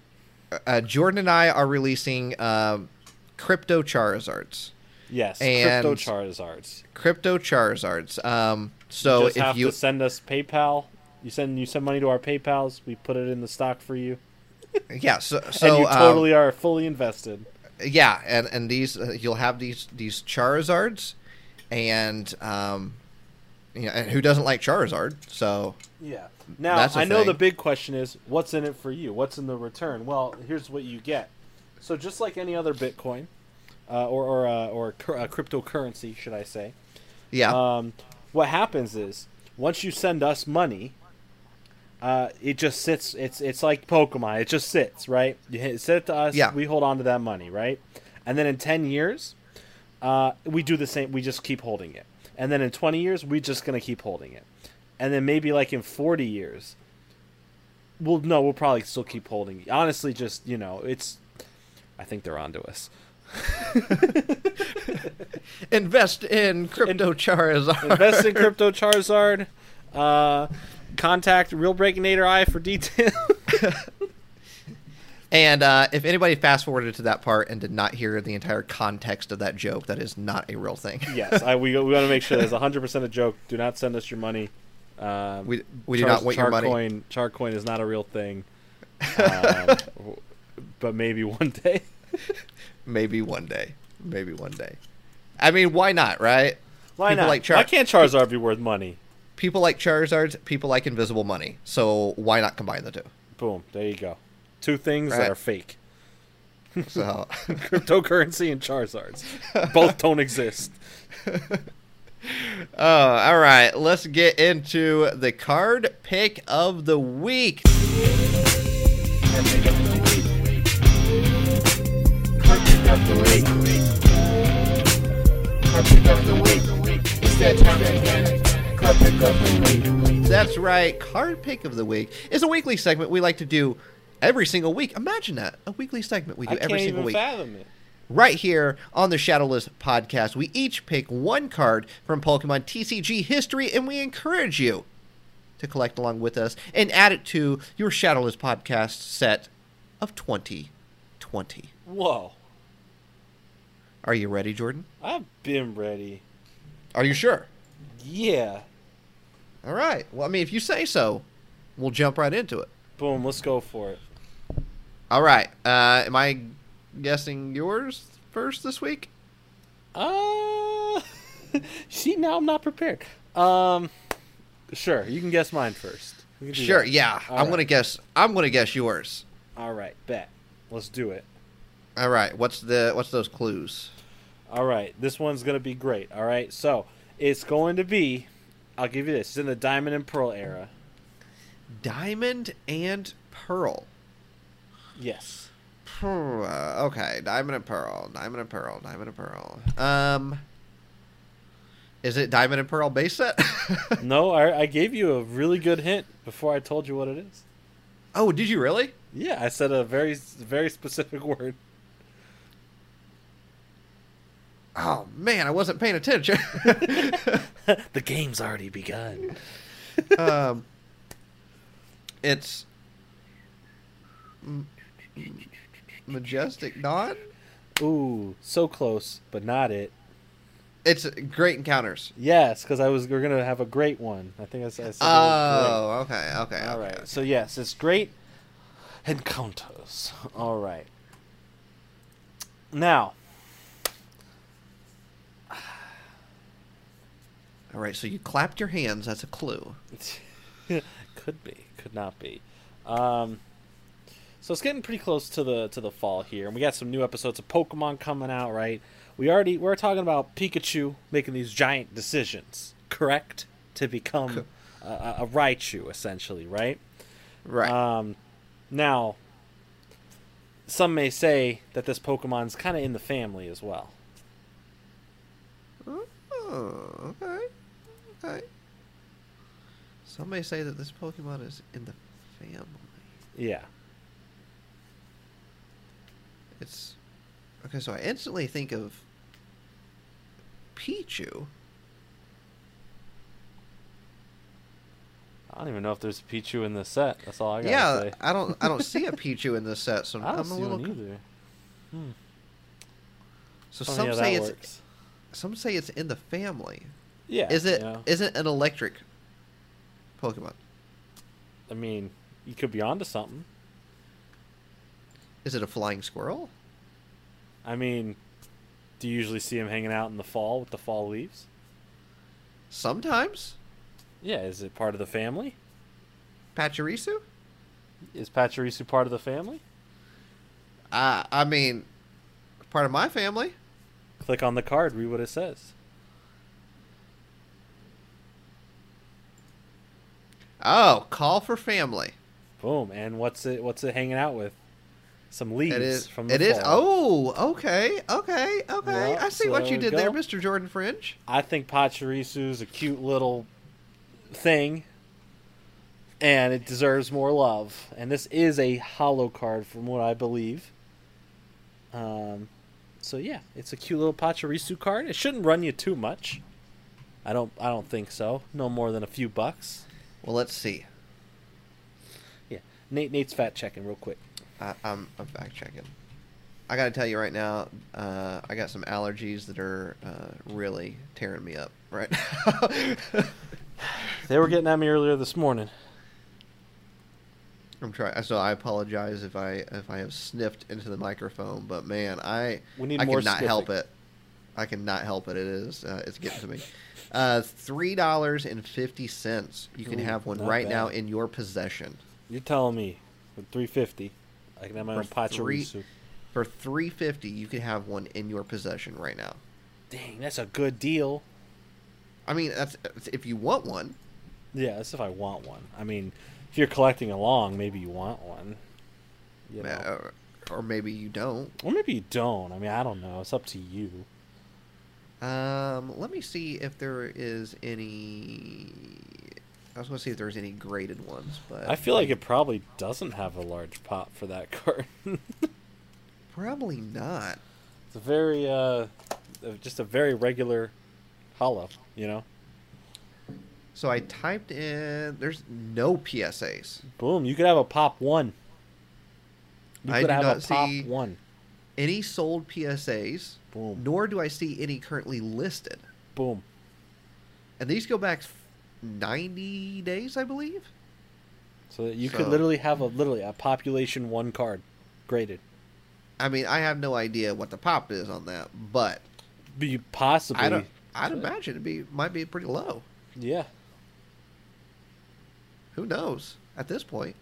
Uh, Jordan and I are releasing um, crypto Charizards. Yes, and- crypto Charizards. Crypto Charizards. Um, you so just if have you to send us PayPal. You send you send money to our PayPal's. We put it in the stock for you, yeah, so so and you um, totally are fully invested. yeah, and and these uh, you'll have these these Charizards, and um, you know, and who doesn't like Charizard? So Yeah. Now I know the big question is what's in it for you? What's in the return? Well, here's what you get. So just like any other Bitcoin, uh, or or uh, or uh, cryptocurrency, should I say? yeah, Um, what happens is once you send us money, uh, it just sits. It's it's like Pokemon. It just sits, right? You hit, send it to us. Yeah. We hold on to that money, right? And then in ten years, uh, we do the same. We just keep holding it. And then in twenty years, we're just gonna keep holding it. And then maybe like in forty years, we'll no, we'll probably still keep holding. it. Honestly, just you know, it's. I think they're onto us. invest in crypto Charizard. Invest in crypto Charizard. Uh, contact Real Breakinator Eye for detail. And uh, if anybody fast forwarded to that part and did not hear the entire context of that joke, that is not a real thing. yes, I, we we want to make sure there's 100 percent a joke. Do not send us your money. Um, We we do Char- not want your money. Charcoin, Charcoin is not a real thing. Um, but maybe one day. Maybe one day. Maybe one day. I mean, why not, right? Why People not? like Char- Why can't Charizard be worth money? People like Charizards, people like invisible money. So why not combine the two? Boom. There you go. Two things Right. that are fake: So cryptocurrency and Charizards. Both don't exist. Oh, all right. Let's get into the card pick of the week. That's right. Card pick of the week is a weekly segment we like to do every single week. Imagine that. A weekly segment we do I every can't single even week. fathom it. Right here on the Shadowless podcast, we each pick one card from Pokemon TCG history and we encourage you to collect along with us and add it to your Shadowless podcast set of 2020. Whoa. Are you ready, Jordan? I've been ready. Are you sure? Yeah. All right. Well, I mean, if you say so, we'll jump right into it. Boom. Let's go for it. All right. Uh, am I guessing yours first this week? Uh, see, now I'm not prepared. Um, sure, you can guess mine first. We can do Sure. that. Yeah, All I'm right. gonna guess. I'm gonna guess yours. All right, bet. Let's do it. All right. What's the what's those clues? All right, this one's gonna be great. All right, so it's going to be. I'll give you this. It's in the Diamond and Pearl era. Diamond and pearl. Yes. Uh, okay, diamond and pearl, diamond and pearl, diamond and pearl. Um, is it diamond and pearl base set? No, I, I gave you a really good hint before I told you what it is. oh, did you really? Yeah, I said a very very specific word. Oh man, I wasn't paying attention. the game's already begun. um, it's M- majestic dawn. Ooh, so close, but not it. It's great encounters. Yes, because I was we're gonna have a great one. I think I said. I said Oh, okay, okay, it was great. all okay, right. So yes, it's great encounters. All right. Now, All right, so you clapped your hands. That's a clue. could be, could not be. Um, so it's getting pretty close to the to the fall here, and we got some new episodes of Pokemon coming out. Right? We already we're talking about Pikachu making these giant decisions, correct? To become a, a, a Raichu, essentially, right? Right. Um, now, some may say that this Pokemon's kind of in the family as well. Oh, okay. Okay. Some may say that this Pokemon is in the family. Yeah. It's okay. So I instantly think of Pichu. I don't even know if there's a Pichu in the set. That's all I gotta yeah, say. I don't. I don't see a Pichu in this set, so I don't I'm see a little. one either. Hmm. So Funny some say it's works. some say it's in the family. Yeah. Is it? you know, not it an electric Pokemon? I mean, you could be onto something. Is it a flying squirrel? I mean, do you usually see him hanging out in the fall with the fall leaves? Sometimes. Yeah. Is it part of the family? Pachirisu? Is Pachirisu part of the family? Uh, I mean, part of my family. Click on the card. Read what it says. Oh, call for family. Boom. And what's it? What's it hanging out with? Some leaves It is. from the It is. fall. Oh, okay, okay, okay. I see what you did there. Mister Jordan Fringe. I think Pachirisu's a cute little thing, and it deserves more love. And this is a holo card, from what I believe. Um, so yeah, it's a cute little Pachirisu card. It shouldn't run you too much. I don't. I don't think so. No more than a few bucks. Well, let's see. Yeah. Nate. Nate's fact checking real quick. I, I'm, I'm fact checking. I got to tell you right now, uh, I got some allergies that are uh, really tearing me up right now. They were getting at me earlier this morning. I'm trying, so I apologize if I if I have sniffed into the microphone, but man, I We need I more cannot help it. I cannot help it. It is uh, it's getting to me. Uh, Three dollars and fifty cents. You can Ooh, have one right now in your possession. You're telling me for 350, I can have my For own three- Pachirisu. For three fifty, you can have one in your possession right now. Dang, that's a good deal. I mean, that's if you want one. Yeah, that's if I want one. I mean, if you're collecting along, maybe you want one. You know. Or maybe you don't. Or maybe you don't. I mean, I don't know. It's up to you. Um, let me see if there is any. I was going to see if there's any graded ones, but I feel like it probably doesn't have a large pop for that card. probably not. It's a very, uh, uh, just a very regular holo, you know? So I typed in. There's no PSAs. Boom. You could have a pop one. You I could do have not a pop see- one. Any sold PSAs, Boom. nor do I see any currently listed. Boom. And these go back 90 days, I believe. So that you could literally have a literally a population one card graded. I mean, I have no idea what the pop is on that, but Be possibly. I don't. I'd imagine it'd be might be pretty low. Yeah. Who knows at this point?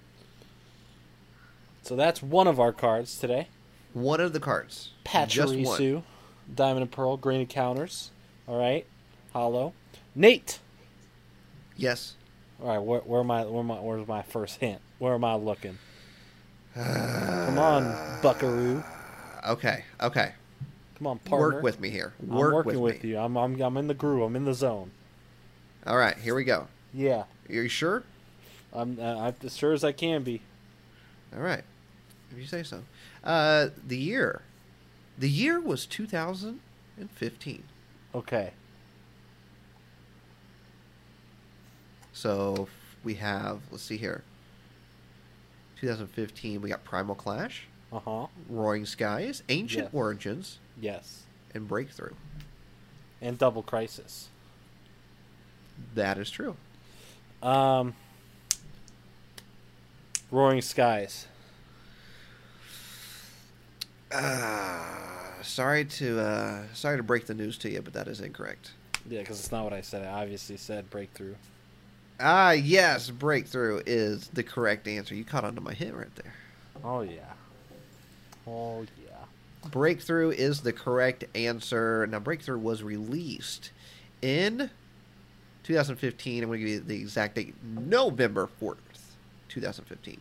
So that's one of our cards today. One of the cards. Pachirisu, Diamond and Pearl, Great Encounters. All right. Holo. Nate. Yes. All right. Where, where am I? Where am I? Where's my first hint? Where am I looking? Come on, Buckaroo. Okay. Okay. Come on, partner. Work with me here. I'm Work working with, with, you. I'm, I'm I'm in the groove. I'm in the zone. All right. Here we go. Yeah. Are you sure? I'm uh, I'm as sure as I can be. All right. If you say so. Uh, the year. The year was 2015. Okay. So we have, let's see here. 2015, we got Primal Clash, Uh huh. Roaring Skies, Ancient Yes. Origins, Yes. and Breakthrough. And Double Crisis. That is true. Um. Roaring Skies. Uh, sorry to uh, sorry to break the news to you, but that is incorrect. Yeah, because it's not what I said. I obviously said Breakthrough. Ah, yes, Breakthrough is the correct answer. You caught on to my hint right there. Oh yeah. Oh yeah. Breakthrough is the correct answer. Now, Breakthrough was released in 2015. I'm going to give you the exact date November 4th, 2015.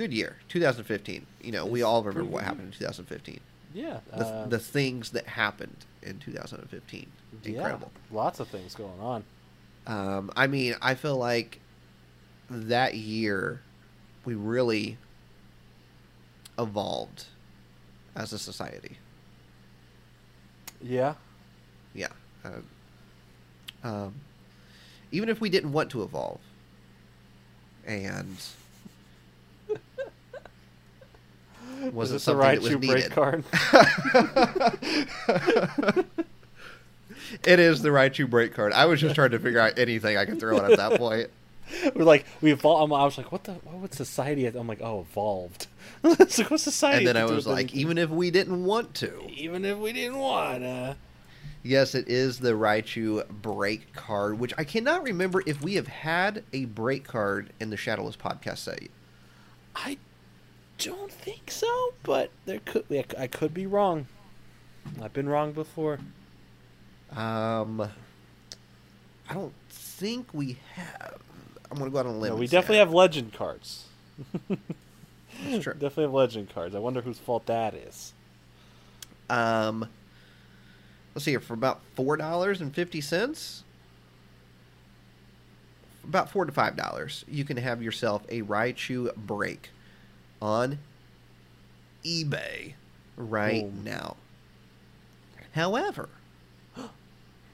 Good year, 2015. You know, we all remember what happened in 2015. Yeah. The, uh, the things that happened in 2015. Incredible. Yeah, lots of things going on. Um, I mean, I feel like that year we really evolved as a society. Yeah. Yeah. Uh, um, even if we didn't want to evolve, and Was wasn't this the something right that was you break needed. card? it is the right to break card. I was just trying to figure out anything I could throw in at that point. We're like we evolved. I was like, what the? What would society? I'm like, oh, evolved. it's like what society? And then I to was like, anything? even if we didn't want to, even if we didn't wanna. Yes, it is the Raichu break card, which I cannot remember if we have had a break card in the Shadowless podcast set. I don't think so, but there could. I could be wrong. I've been wrong before. Um, I don't think we have. I'm gonna go out on a limb. No, we definitely have legend cards. That's true. Definitely have legend cards. I wonder whose fault that is. Um, let's see here for about four dollars and fifty cents. About four to five dollars, you can have yourself a Raichu break on eBay right Boom. now. However,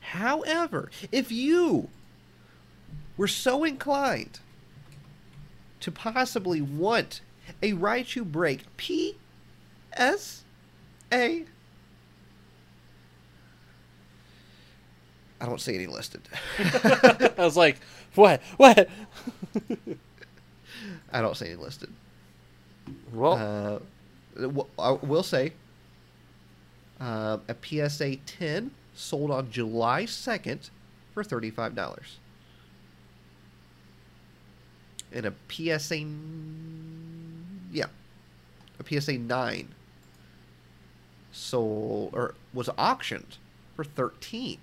however, if you were so inclined to possibly want a Raichu break P S A I don't see any listed. I was like, what? What? I don't see any listed. Well, Uh, I will say uh, a PSA 10 sold on July 2nd for $35. And a PSA. Yeah. A PSA 9 sold or was auctioned for 13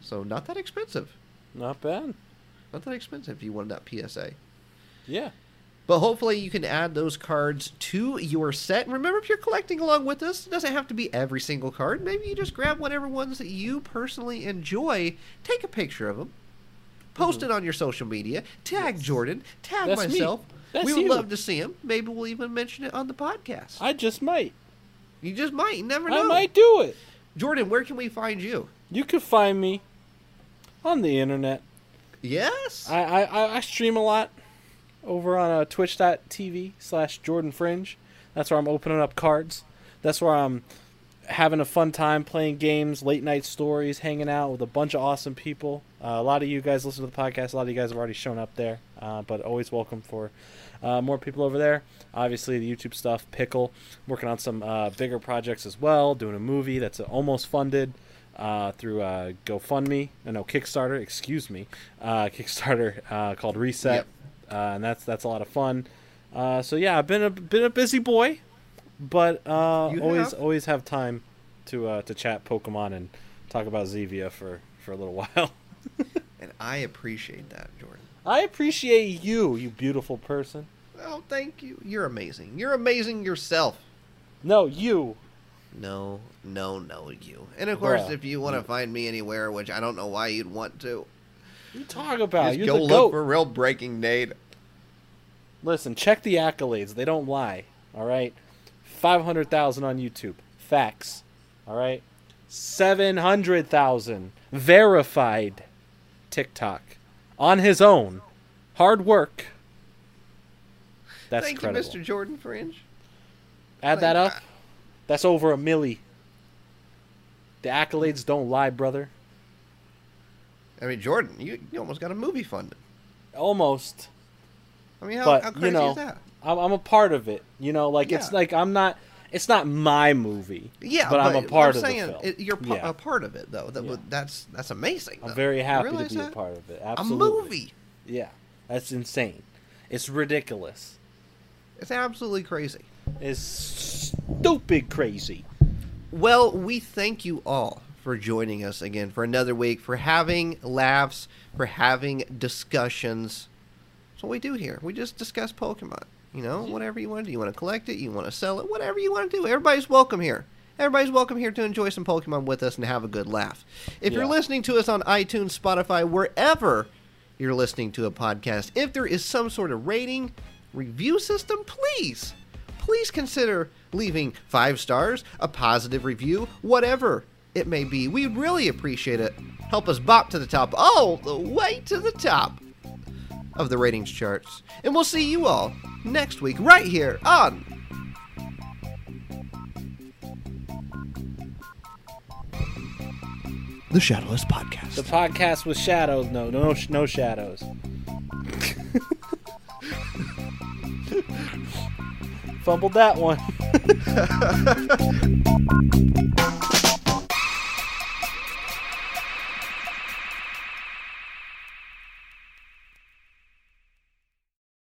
So not that expensive. not bad. Not that expensive if you wanted that PSA. Yeah. But hopefully you can add those cards to your set. And remember, if you're collecting along with us, it doesn't have to be every single card. Maybe you just grab whatever ones that you personally enjoy, take a picture of them, post mm-hmm. it on your social media, tag Yes. Jordan, tag That's myself. We would you. love to see them. Maybe we'll even mention it on the podcast. I just might. you just might. You never know. I might do it. Jordan, where can we find you? You can find me on the internet. Yes. I, I- I stream a lot over on uh, twitch.tv slash Jordan Fringe. That's where I'm opening up cards. That's where I'm having a fun time playing games, late night stories, hanging out with a bunch of awesome people. Uh, a lot of you guys listen to the podcast. A lot of you guys have already shown up there, uh, but always welcome for uh, more people over there. Obviously, the YouTube stuff, Pickle, working on some uh, bigger projects as well, doing a movie that's almost funded uh, through uh, GoFundMe, uh, no Kickstarter, excuse me, Kickstarter called Reset, Yep. Uh, and that's that's a lot of fun. Uh, so yeah, I've been a been a busy boy, but uh, always have. always have time to uh, to chat Pokemon and talk about Zevia for for a little while. And I appreciate that, Jordan. I appreciate you, you beautiful person. Oh, thank you. You're amazing. You're amazing yourself. No, you. No, no, no, you. And of course, Bruh. if you want to find me anywhere, which I don't know why you'd want to, You talk about just you're go the look goat. for real Breaking Nate. Listen, check the accolades. They don't lie. All right, five hundred thousand on YouTube. Facts. All right, seven hundred thousand verified. TikTok on his own. Hard work. That's Thank incredible. you, Mr. Jordan Fringe. Add that up. That's over a milli. The accolades don't lie, brother. I mean, Jordan, you, you almost got a movie funded. Almost. I mean, how, But, how you crazy know, is that? I'm, I'm a part of it. You know, like it's like I'm not. It's not my movie. Yeah, but, I'm a part I'm of saying the film. It, you're pa- Yeah. a part of it, though. That, Yeah. that's that's amazing. I'm very happy to be a part of it. Absolutely. A movie. Yeah, that's insane. It's ridiculous. It's absolutely crazy. It's stupid crazy. Well, we thank you all for joining us again for another week, for having laughs, for having discussions. That's what we do here. We just discuss Pokemon. You know, whatever you want to do. You want to collect it, you want to sell it, whatever you want to do. Everybody's welcome here. Everybody's welcome here to enjoy some Pokemon with us and have a good laugh. If you're listening to us on iTunes, Spotify, wherever you're listening to a podcast, if there is some sort of rating, review system, please, please consider leaving five stars, a positive review, whatever it may be. We'd really appreciate it. Help us bop to the top, all the way to the top of the ratings charts. And we'll see you all next week, right here on. The Shadowless Podcast. The podcast with shadows. No, no, no shadows. Fumbled that one.